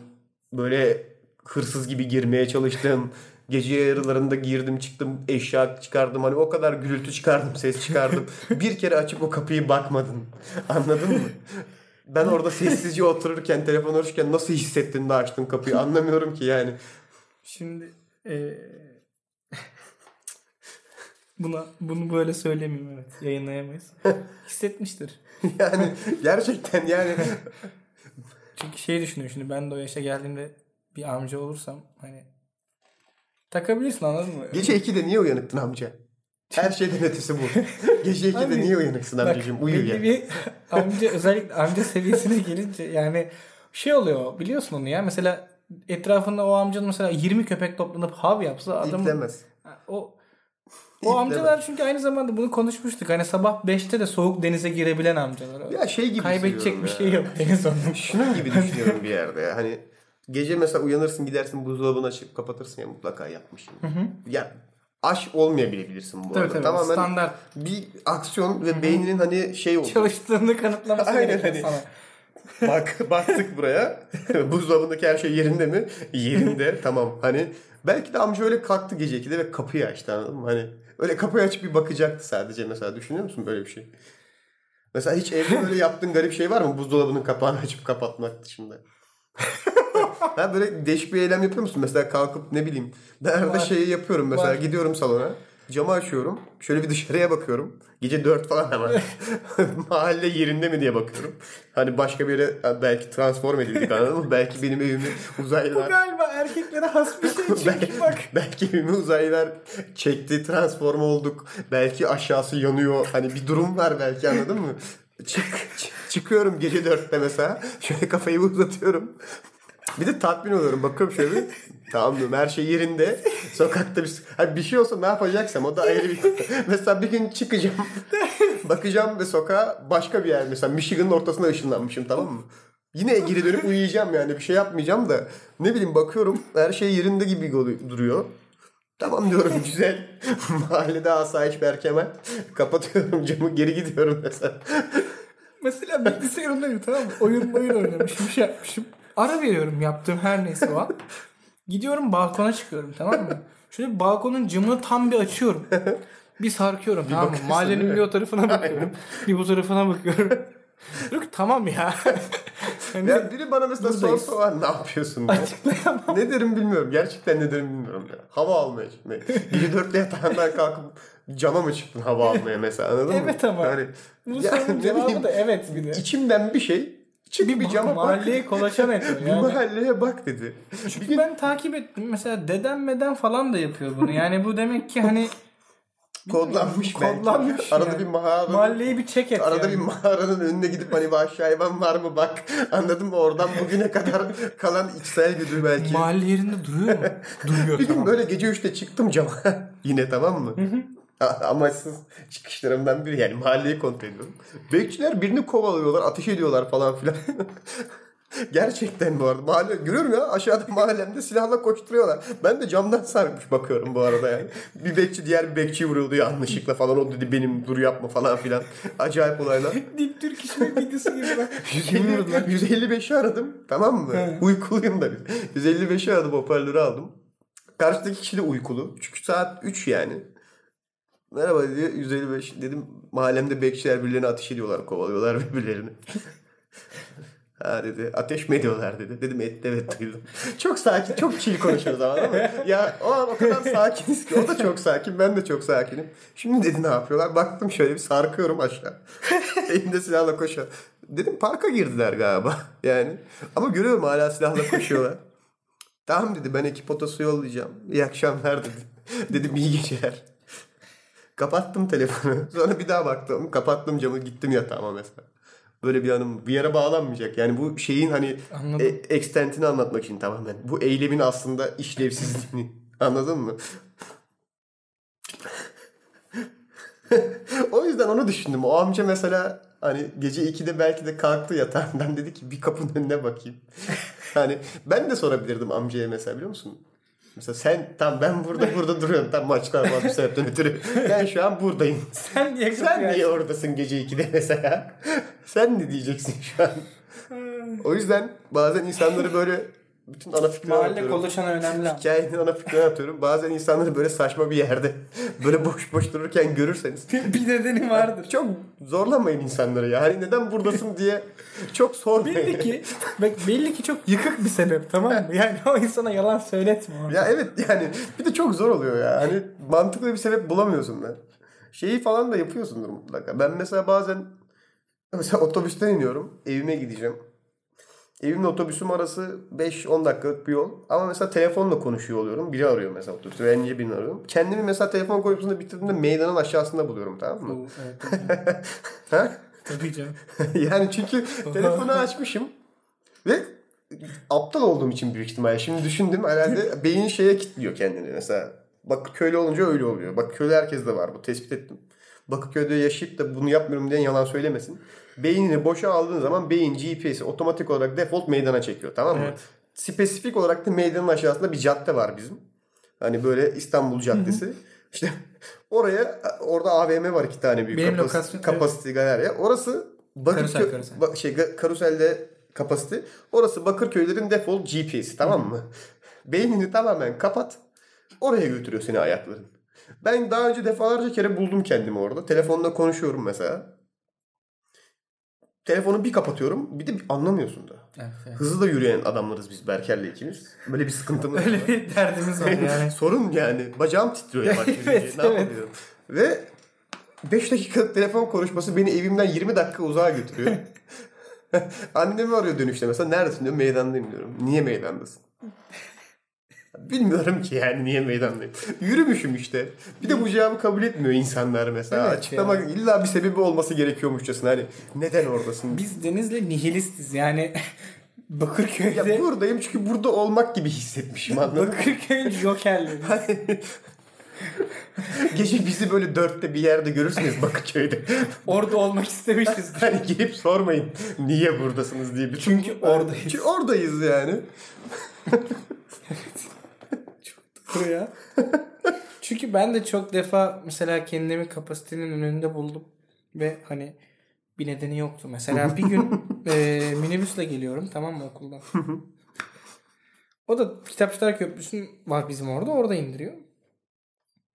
Böyle hırsız gibi girmeye çalıştım. (laughs) Gece yarılarında girdim çıktım eşya çıkardım. Hani o kadar gürültü çıkardım ses çıkardım. (laughs) bir kere açıp o kapıyı bakmadın. Anladın mı? Ben orada sessizce otururken telefon uğraşırken nasıl hissettin de açtın kapıyı anlamıyorum ki yani. Şimdi eee buna bunu böyle söylemeyeyim evet. Yayınlayamayız. (laughs) Hissetmiştir. (laughs) Yani gerçekten yani (laughs) Çünkü şey düşünüyorum şimdi ben de o yaşa geldiğimde bir amca olursam hani takabilirsin anladın mı? gece 2'de niye uyanıktın amca? Her şeyden ötesi bu. Gece 2'de Abi, niye uyanıksın amcacığım? Uyu ya. bir amca özellikle amca seviyesine gelince yani şey oluyor biliyorsun onu ya mesela etrafında o amcanın mesela 20 köpek toplanıp hav yapsa adam İplemez. o o amcalar çünkü aynı zamanda bunu konuşmuştuk. Hani sabah 5'te de soğuk denize girebilen amcalar. Ya şey gibi Kaybedecek bir ya. şey yok deniz onun. Şunun gibi (laughs) düşünüyorum bir yerde. Hani gece mesela uyanırsın gidersin buzdolabını açıp kapatırsın ya mutlaka yapmışsın. Ya aş olmayabilirsin bu Tabii arada. tabii Tamamen standart bir aksiyon ve beyninin hani şey oldu. çalıştığını kanıtlaması (laughs) Aynen gerekiyor hani. sana. Bak baktık buraya. (laughs) Buzdolabındaki her şey yerinde mi? Yerinde. tamam. Hani belki de amca öyle kalktı gece 2'de ve kapıyı açtı anladın mı? Hani öyle kapıyı açıp bir bakacaktı sadece mesela. Düşünüyor musun böyle bir şey? Mesela hiç evde böyle (laughs) yaptığın garip şey var mı? Buzdolabının kapağını açıp kapatmak dışında. ha böyle değişik bir eylem yapıyor musun? Mesela kalkıp ne bileyim. Ben arada şeyi yapıyorum. Mesela Var. gidiyorum salona. Camı açıyorum. Şöyle bir dışarıya bakıyorum. Gece 4 falan ama. (laughs) Mahalle yerinde mi diye bakıyorum. Hani başka bir yere belki transform edildik anladın mı? Belki benim evimi Bu uzaylılar... galiba erkeklere has bir şey çünkü bak. belki evimi uzaylılar çekti, transform olduk. Belki aşağısı yanıyor. Hani bir durum var belki anladın mı? Çık- çıkıyorum gece 4'te mesela. Şöyle kafayı uzatıyorum. Bir de tatmin oluyorum. Bakıyorum şöyle bir, tamam diyorum her şey yerinde. Sokakta bir, hani bir şey olsa ne yapacaksam o da ayrı bir... (laughs) mesela bir gün çıkacağım. (laughs) bakacağım ve sokağa başka bir yer. Mesela Michigan'ın ortasına ışınlanmışım tamam mı? Yine geri dönüp uyuyacağım yani bir şey yapmayacağım da ne bileyim bakıyorum her şey yerinde gibi duruyor. Tamam diyorum (laughs) güzel. Mahallede asayiş Berkemen. Kapatıyorum camı geri gidiyorum mesela. Mesela bilgisayarımdayım tamam mı? Oyun oyun oynamışım bir şey yapmışım. Ara veriyorum yaptığım her neyse o an. Gidiyorum balkona çıkıyorum tamam mı? Şöyle balkonun camını tam bir açıyorum. Bir sarkıyorum tamam mı? Mahallenin bir o tarafına bakıyorum. bir bu tarafına bakıyorum. Ki tamam ya. (laughs) hani Ya biri bana mesela Buradayız. sorsa var ne yapıyorsun diye. açıklayamam. ne derim bilmiyorum. Gerçekten ne derim bilmiyorum ya. Hava almaya çıkmaya. Gece dörtte yatağından kalkıp cama mı çıktın hava almaya mesela anladın mı? Evet ama. Yani, Bu sorunun (laughs) ne cevabı da evet bir de. içimden bir şey çık bir, Bir cama bak. mahalleyi kolaçan ediyor (laughs) Bir yani. mahalleye bak dedi. Çünkü ben takip ettim. Mesela dedem meden falan da yapıyor bunu. Yani bu demek ki hani (laughs) Kodlanmış belki. Kodlanmış Arada yani. bir mağaranın, mahalleyi bir çek et arada yani. bir mağaranın önüne gidip hani bir aşağı hayvan var mı bak. Anladın mı? Oradan bugüne kadar kalan içsel güdü belki. Mahalle yerinde duruyor mu? (laughs) Duruyor Bir gün tamam. böyle gece 3'te çıktım cama. Yine tamam mı? A- (laughs) Amaçsız çıkışlarımdan biri yani mahalleyi kontrol ediyorum. Bekçiler birini kovalıyorlar, ateş ediyorlar falan filan. (laughs) Gerçekten bu arada. Mahalle, görüyorum ya aşağıda mahallemde silahla koşturuyorlar. Ben de camdan sarmış bakıyorum bu arada yani. Bir bekçi diğer bir bekçiyi vuruyordu yanlışlıkla falan. O dedi benim dur yapma falan filan. Acayip olaylar. (laughs) Deep Türk işinin videosu gibi bak. Kim vurdu lan? 155'i aradım. Tamam mı? He. Uykuluyum da. 155'i aradım hoparlörü aldım. Karşıdaki kişi de uykulu. Çünkü saat 3 yani. Merhaba dedi 155 dedim mahallemde bekçiler birilerine ateş ediyorlar kovalıyorlar birbirlerini. (laughs) Ha dedi ateş mi ediyorlar dedi. Dedim et evet (laughs) duydum. çok sakin çok chill konuşuyoruz ama mi? Ya o an o kadar sakiniz ki o da çok sakin ben de çok sakinim. Şimdi dedi ne yapıyorlar? Baktım şöyle bir sarkıyorum aşağı. (laughs) Elimde silahla koşuyor. Dedim parka girdiler galiba. Yani ama görüyorum hala silahla koşuyorlar. tamam dedi ben ekip otosu yollayacağım. İyi akşamlar dedi. Dedim iyi geceler. Kapattım telefonu. (laughs) Sonra bir daha baktım. Kapattım camı gittim yatağıma mesela. Böyle bir anım bir yere bağlanmayacak. Yani bu şeyin hani Anladım. e, extentini anlatmak için tamamen. Bu eylemin aslında işlevsizliğini. (laughs) Anladın mı? (laughs) o yüzden onu düşündüm. O amca mesela hani gece 2'de belki de kalktı yatağından dedi ki bir kapının önüne bakayım. hani ben de sorabilirdim amcaya mesela biliyor musun? Mesela sen tam ben burada burada duruyorum tam maçlar var bir sebepten ötürü. (laughs) Ben şu an buradayım. Sen niye Sen niye oradasın gece 2'de mesela? (laughs) Sen ne diyeceksin şu an? O yüzden bazen insanları böyle bütün ana fikrini Mahalle anlatıyorum. konuşana önemli. Hikayenin ana fikrini atıyorum. Bazen insanları böyle saçma bir yerde (laughs) böyle boş boş dururken görürseniz (laughs) bir nedeni vardır. çok zorlamayın insanları ya. Hani neden buradasın diye çok sormayın. Belli ki (laughs) bak belli ki çok yıkık bir sebep tamam mı? Yani o insana yalan söyletme. orada. Ya evet yani bir de çok zor oluyor ya. Hani mantıklı bir sebep bulamıyorsun ben. Şeyi falan da yapıyorsundur mutlaka. Ben mesela bazen mesela otobüsten iniyorum. Evime gideceğim. Evimle otobüsüm arası 5-10 dakikalık bir yol. Ama mesela telefonla konuşuyor oluyorum. Biri arıyor mesela otobüste. Ben niye birini arıyorum. Kendimi mesela telefon konuşmasını bitirdiğimde meydanın aşağısında buluyorum tamam mı? Bu, evet, (laughs) Ha? tabii canım. (laughs) yani çünkü telefonu açmışım ve aptal olduğum için büyük ihtimalle. Şimdi düşündüm herhalde (laughs) beyin şeye kilitliyor kendini mesela. Bakırköy'lü olunca öyle oluyor. Bakırköy'de herkes de var bu tespit ettim. Bakırköy'de yaşayıp da bunu yapmıyorum diyen yalan söylemesin. Beynini boşa aldığın zaman beyin GPS'i otomatik olarak default meydana çekiyor tamam mı? Evet. Spesifik olarak da meydanın aşağısında bir cadde var bizim. Hani böyle İstanbul Caddesi. İşte (laughs) oraya orada AVM var iki tane büyük Benim kapas- lokasyon- kapasite galerya. Orası Bakırköy Karusel, karusel. Ba- şey karuselde kapasite. Orası Bakırköylerin default GPS'i tamam mı? Beynini tamamen kapat. Oraya götürüyor seni ayakların. Ben daha önce defalarca kere buldum kendimi orada. Telefonla konuşuyorum mesela. Telefonu bir kapatıyorum. Bir de anlamıyorsun da. Evet, evet. Hızlı da yürüyen adamlarız biz Berker'le ikimiz. Böyle bir sıkıntımız (laughs) var. Öyle bir derdimiz var yani. (laughs) Sorun yani. Bacağım titriyor (laughs) yürüyünce. Evet, ne evet. Ve 5 dakikalık telefon konuşması beni evimden 20 dakika uzağa götürüyor. Annemi arıyor dönüşte mesela. Neredesin diyor. Meydandayım diyorum. Niye meydandasın? Bilmiyorum ki yani niye meydandayım. Yürümüşüm işte. Bir de bu cevabı kabul etmiyor insanlar mesela. Evet Açıklamak illa bir sebebi olması gerekiyormuşçasına. Hani neden oradasın? Biz Deniz'le nihilistiz yani. (laughs) Bakırköy'de Ya buradayım çünkü burada olmak gibi hissetmişim anladın? Bakırköy'ün (laughs) jokerleri. Hani Gece bizi böyle dörtte bir yerde görürsünüz Bakırköy'de. Orada olmak istemişiz. (laughs) Hani gelip sormayın niye buradasınız diye. Bütün... Çünkü oradayız. Çünkü oradayız yani. Doğru ya. (laughs) Çünkü ben de çok defa mesela kendimi kapasitenin önünde buldum. Ve hani bir nedeni yoktu. Mesela bir gün (laughs) e, minibüsle geliyorum tamam mı okuldan. o da Kitapçılar Köprüsü var bizim orada. Orada indiriyor.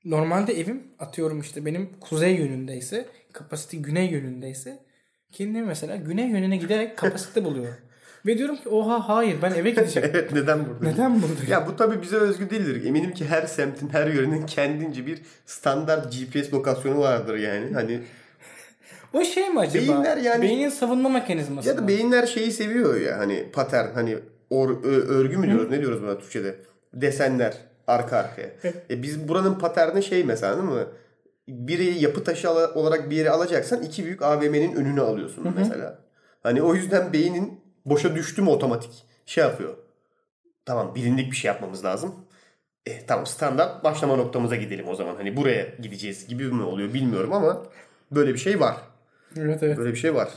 Normalde evim atıyorum işte benim kuzey yönündeyse kapasite güney yönündeyse kendimi mesela güney yönüne giderek kapasite (laughs) buluyorum. Ve diyorum ki oha hayır ben eve gideceğim. (laughs) Evet neden buradayım? Neden buradayım? Ya bu tabii bize özgü değildir. Eminim ki her semtin, her yörenin kendince bir standart GPS lokasyonu vardır yani. Hani O şey mi acaba? Beyinler yani- Beynin savunma mekanizması ya da mı? beyinler şeyi seviyor ya hani patern hani or, ö- örgü mü diyoruz ne diyoruz buna Türkçe'de? Desenler arka arkaya. e biz buranın paterni şey mesela değil mi? Biri yapı taşı olarak bir yere alacaksan iki büyük AVM'nin önünü alıyorsun mesela. Hani o yüzden beynin boşa düştü mü otomatik şey yapıyor. Tamam bilindik bir şey yapmamız lazım. E, tamam standart başlama noktamıza gidelim o zaman. Hani buraya gideceğiz gibi mi oluyor bilmiyorum ama böyle bir şey var. Evet evet. Böyle bir şey var.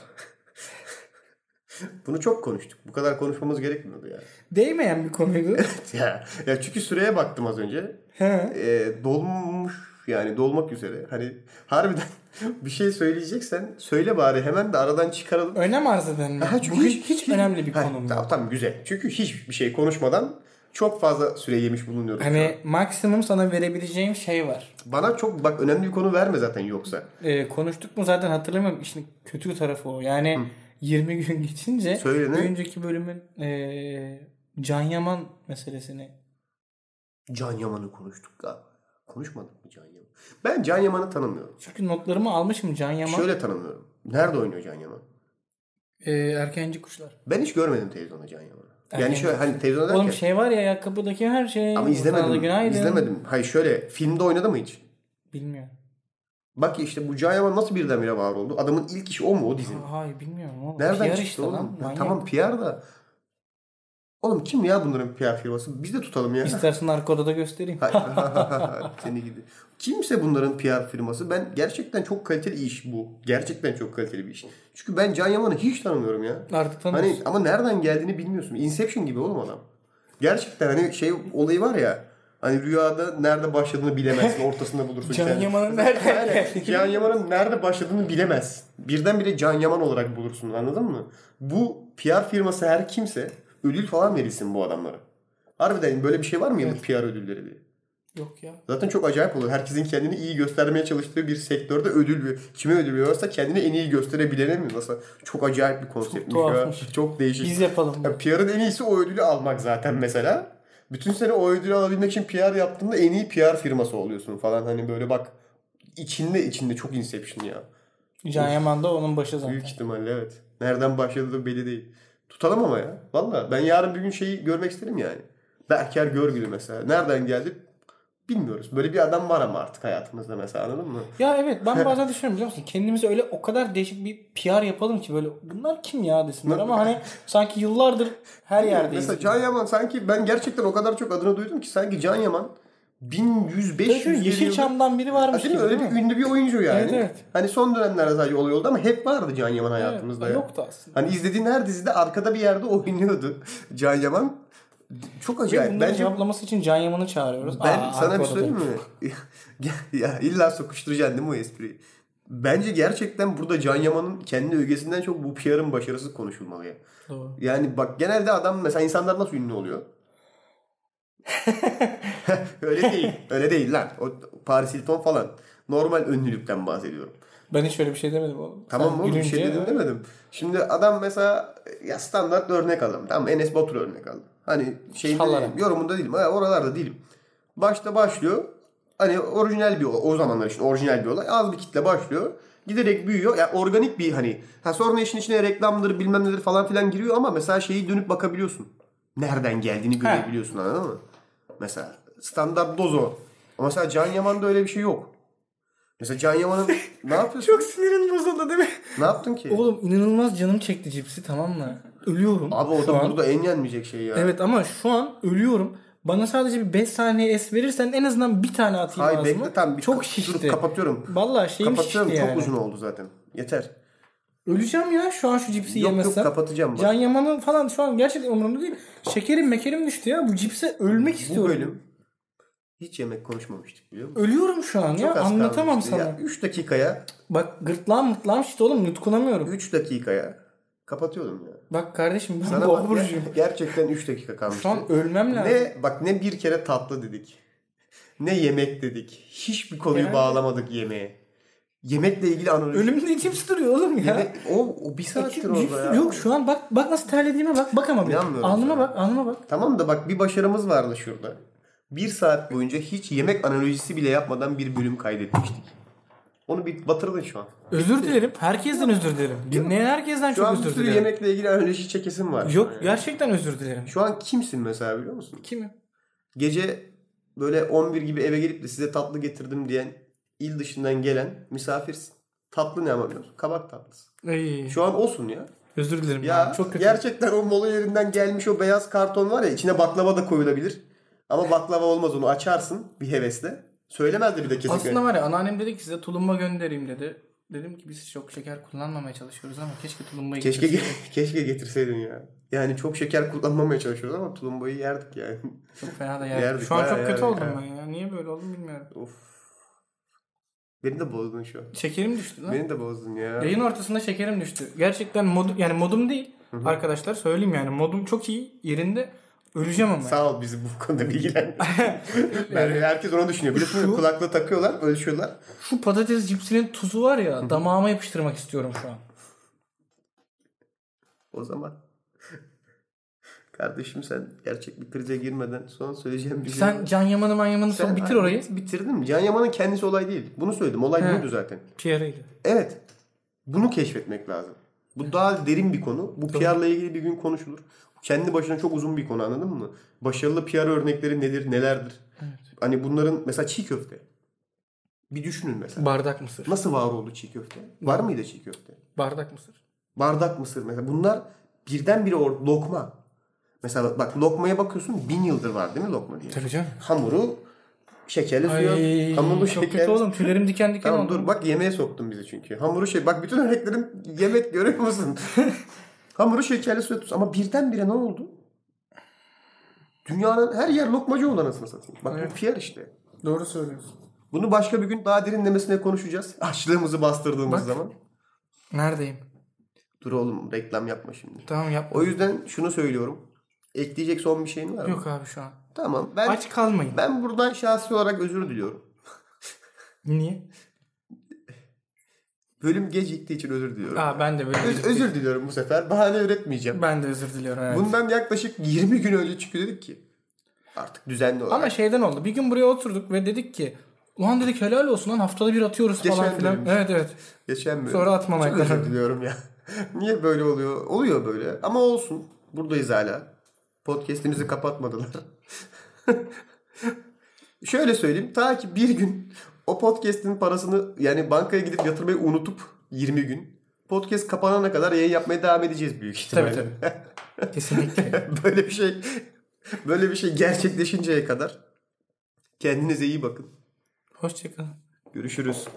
Bunu çok konuştuk. Bu kadar konuşmamız gerekmiyordu ya. Değmeyen bir konuydu. (laughs) ya, ya çünkü süreye baktım az önce. He. E, dolmuş yani dolmak üzere. Hani harbiden (laughs) bir şey söyleyeceksen söyle bari hemen de aradan çıkaralım. Önem arz eden mi? Ha, çünkü Bugün hiç- hiç, hiç- önemli bir Ha, konu mu? Tamam, tamam güzel. Çünkü hiçbir şey konuşmadan çok fazla süre yemiş an. Hani maksimum sana verebileceğim şey var. Bana çok bak önemli bir konu verme zaten yoksa. Ee, konuştuk mu zaten hatırlamıyorum. İşin kötü tarafı o. Yani 20 gün geçince Söyle ne? önceki bölümün eee Can Yaman meselesini Can Yaman'ı konuştuk galiba. Konuşmadık mı Can Yaman? Ben Can Yaman'ı tanımıyorum. çünkü notlarımı almışım Can Yaman Şöyle tanımıyorum. Nerede oynuyor Can Yaman? eee, erkenci kuşlar. Ben hiç görmedim televizyonda Can Yaman'ı. Yani Erken şöyle hani televizyonda Oğlum derken şey var ya ayakkabıdaki her şey. ama izlemedim. günaydın. İzlemedim. Hayır şöyle filmde oynadı mı hiç? Bilmiyorum. Bak işte bu Can Yaman nasıl birdenbire var oldu? Adamın ilk işi o mu o dizinin? Hayır bilmiyorum oğlum. Nereden PR çıktı işte oğlum? lan. Ya tamam PR da. Oğlum kim ya bunların PR firması? Biz de tutalım ya. İstersen arka odada göstereyim. (laughs) Seni gibi. Kimse bunların PR firması. Ben gerçekten çok kaliteli iş bu. Gerçekten çok kaliteli bir iş. Çünkü ben Can Yaman'ı hiç tanımıyorum ya. Artık tanıyorsun. Hani ama nereden geldiğini bilmiyorsun. Inception gibi oğlum adam. Gerçekten hani şey olayı var ya. Hani rüyada nerede başladığını bilemezsin. (laughs) Ortasında bulursun. Can kendini. Yaman'ın Aynen. geldiğini. Can Yaman'ın nerede başladığını bilemez. Birdenbire Can Yaman olarak bulursun anladın mı? Bu PR firması her kimse ödül falan verilsin bu adamlara. Harbiden böyle bir şey var mı yıllık PR ödülleri diye? Yok ya. Zaten çok acayip olur. Herkesin kendini iyi göstermeye çalıştığı bir sektörde ödül veriyor. Kime ödül veriyorsa kendini en iyi gösterebilene mi? Nasıl? Çok acayip bir konseptmiş ya. tuhafmış. Çok değişik. Biz yapalım. Ya PR'ın en iyisi o ödülü almak zaten mesela. Bütün sene o ödülü alabilmek için PR yaptığında en iyi PR firması oluyorsun falan. Hani böyle bak içinde içinde çok Inception ya. Can Yaman da onun başı zaten. Büyük ihtimalle evet. Nereden başladığı belli değil. Tutalım ama ya. Valla ben yarın bir gün şeyi görmek isterim yani. Berker Görgülü mesela. Nereden geldi bilmiyoruz. Böyle bir adam var ama artık hayatımızda mesela anladın mı? Ya evet ben (laughs) bazen düşünüyorum biliyor musun? Kendimize öyle o kadar değişik bir PR yapalım ki böyle bunlar kim ya desinler ama hani sanki yıllardır her yerdeyiz. Mesela Can Yaman sanki ben gerçekten o kadar çok adını duydum ki sanki Can Yaman 1100 500 Böyle Yeşilçam'dan biri varmış Değil mi? Öyle değil bir mi? ünlü bir oyuncu yani. Evet, evet. Hani son dönemlerde sadece olay oldu ama hep vardı Can Yaman hayatımızda. Evet, ya. yoktu aslında. Hani izlediğin her dizide arkada bir yerde oynuyordu (laughs) Can Yaman. Çok Ve acayip. bunları Bence cevaplaması için Can Yaman'ı çağırıyoruz. ben Aa, sana bir söyleyeyim mi? (laughs) ya, ya illa sokuşturacaksın değil mi o espriyi? Bence gerçekten burada Can Yaman'ın kendi ögesinden çok bu PR'ın başarısı konuşulmalı ya. Doğru. Yani bak genelde adam mesela insanlar nasıl ünlü oluyor? (laughs) öyle değil. Öyle değil lan. O Paris Hilton falan. Normal ünlülükten bahsediyorum. Ben hiç öyle bir şey demedim oğlum. Tamam Sen? Bir şey dedim demedim. Şimdi adam mesela ya standart örnek alalım. Tamam Enes Batur örnek alalım. Hani şeyinde değilim, yorumunda değilim. Ha, oralarda değilim. Başta başlıyor. Hani orijinal bir. O zamanlar için orijinal bir olay. Az bir kitle başlıyor. Giderek büyüyor. Yani organik bir hani. Ha sonra işin içine reklamdır bilmem nedir falan filan giriyor ama mesela şeyi dönüp bakabiliyorsun. Nereden geldiğini görebiliyorsun anladın mı? Mesela standart dozo. Ama mesela Can Yaman'da öyle bir şey yok. Mesela Can Yaman'ın (laughs) ne yapıyorsun? Çok sinirin bozuldu değil mi? Ne yaptın ki? Oğlum inanılmaz canım çekti cipsi tamam mı? Ölüyorum. Abi o da an. burada en yenmeyecek şey ya. Evet ama şu an ölüyorum. Bana sadece bir 5 saniye es verirsen en azından bir tane atayım Hayır ağzıma. bekle tamam. Bir Çok şişti. Dur, kapatıyorum. Vallahi şeyim kapatıyorum. şişti Çok yani. uzun oldu zaten. Yeter. Öleceğim ya şu an şu cipsi Yok yemezsem. yok kapatacağım. Bak. Can Yaman'ın falan şu an gerçekten umurumda değil. Şekerim mekerim düştü ya. Bu cipse ölmek Bu istiyorum. bölüm hiç yemek konuşmamıştık biliyor musun? Ölüyorum şu an ya. Çok az Anlatamam sana. Ya 3 dakikaya Bak gırtlağım mırtlağım şişti oğlum yutkunamıyorum. 3 dakikaya kapatıyordum ya. Bak kardeşim ben Sana boğa burcuyum. ger- gerçekten 3 dakika kalmıştı. Şu an ölmem lazım. Ne bak ne bir kere tatlı dedik. Ne yemek dedik. Hiçbir konuyu Yani- bağlamadık yemeğe. Yemekle ilgili analiz. Önümde cips duruyor oğlum ya. Yemek- o, o bir saattir Cips orada ya. Yok şu an bak bak nasıl terlediğime bak. Bak ama bir. Alnıma sana. bak alnıma bak. Tamam da bak bir başarımız vardı şurada. Bir saat boyunca hiç yemek analojisi bile yapmadan bir bölüm kaydetmiştik. Onu bir batırdın şu an. Özür dilerim. Herkesten özür dilerim. Dinleyen herkesten Şu çok an bir özür sürü dilerim. yemekle ilgili analoji çekesim var. Yok Yani. gerçekten özür dilerim. Şu an kimsin mesela biliyor musun? Kimi? Gece böyle 11 gibi eve gelip de size tatlı getirdim diyen il dışından gelen misafirsin. Tatlı ne ama biliyor musun? Kabak tatlısı. Ay, Şu an olsun ya. özür dilerim. Ya çok kötü. gerçekten o mola yerinden gelmiş o beyaz karton var ya içine baklava da koyulabilir. Ama baklava olmaz onu açarsın bir hevesle. Söylemezdi bir de kesinlikle. Aslında var ya anneannem dedi ki size tulumba göndereyim dedi. Dedim ki biz çok şeker kullanmamaya çalışıyoruz ama keşke tulumbayı Keşke getirseydik. (laughs) keşke getirseydin ya. Yani çok şeker kullanmamaya çalışıyoruz ama tulumbayı yerdik yani. Çok fena da yerdim. Yerdik, Şu an çok kötü yerdik oldum ben ya. Niye böyle oldum bilmiyorum. of. Beni de bozdun şu an. Şekerim düştü lan. Beni de bozdun ya. Yayın ortasında şekerim düştü. Gerçekten mod yani modum değil. Arkadaşlar söyleyeyim yani modum çok iyi yerinde. Öleceğim ama. Sağ ol bizi bu konuda bilgilendirdin. (laughs) yani herkes onu düşünüyor. Biliyorsun Şu- kulaklığı takıyorlar, ölçüyorlar. Şu patates cipsinin tuzu var ya damağıma yapıştırmak istiyorum şu an. O zaman kardeşim sen gerçek bir krize girmeden son söyleyeceğim bir şey. Sen Can Yaman'ı Man Yaman'ı son bitir orayı. Bitirdim. Can Yaman'ın kendisi olay değil. Bunu söyledim. Olay He. buydu zaten. PR'ıydı. Evet. Bunu keşfetmek lazım. Bu daha derin bir konu. Bu PR'la ilgili bir gün konuşulur. Kendi başına çok uzun bir konu anladın mı? Başarılı PR örnekleri nedir, nelerdir? Hani bunların mesela çiğ köfte. Bir düşünün mesela. Bardak mısır. Nasıl var oldu çiğ köfte? Var mıydı çiğ köfte? Bardak mısır. Bardak mısır mesela. Bunlar birdenbire or lokma. Mesela bak lokmaya bakıyorsun bin yıldır var değil mi lokma diye. Tabii canım. Hamuru şekerli Ay suya. Hamuru çok şeker. kötü oğlum. Tüylerim diken diken Tamam oldu. dur bak yemeğe soktun bizi çünkü. Hamuru şey bak bütün örneklerim yemek görüyor musun? (laughs) Hamuru şekerli suya tuz ama birdenbire ne oldu? Dünyanın her yer lokmacı oldu anasını satayım. Bak Evet. bu PR işte. Doğru söylüyorsun. Bunu başka bir gün daha derinlemesine konuşacağız. (laughs) Açlığımızı bastırdığımız Bak. zaman. Neredeyim? Dur oğlum reklam yapma şimdi. Tamam yap. O yüzden şunu söylüyorum. Ekleyecek son bir şeyin var mı? Yok abi şu an. Tamam. Ben Aç kalmayın. ben buradan şahsi olarak özür diliyorum. Niye? Bölüm geciktiği için özür diliyorum. Aa ben de böyle. Öz- özür diliyorum bu sefer. Bahane üretmeyeceğim. Ben de özür diliyorum. Evet. Bundan yaklaşık 20 gün önce çünkü dedik ki artık düzenli olarak. Ama şeyden oldu. Bir gün buraya oturduk ve dedik ki Ulan dedik helal olsun lan haftada bir atıyoruz falan Geçen filan. bölüm. Evet evet. Geçen bölüm. Sonra atmamaya Çok özür diliyorum ya. (laughs) Niye böyle oluyor? Oluyor böyle. Ama olsun. Buradayız hala. Podcast'imizi kapatmadılar. (laughs) Şöyle söyleyeyim. Ta ki bir gün o podcast'in parasını yani bankaya gidip yatırmayı unutup 20 gün podcast kapanana kadar yayın yapmaya devam edeceğiz büyük ihtimalle. Tabii tabii. (laughs) Kesinlikle. böyle bir şey böyle bir şey gerçekleşinceye kadar kendinize iyi bakın. Hoşçakalın. Görüşürüz.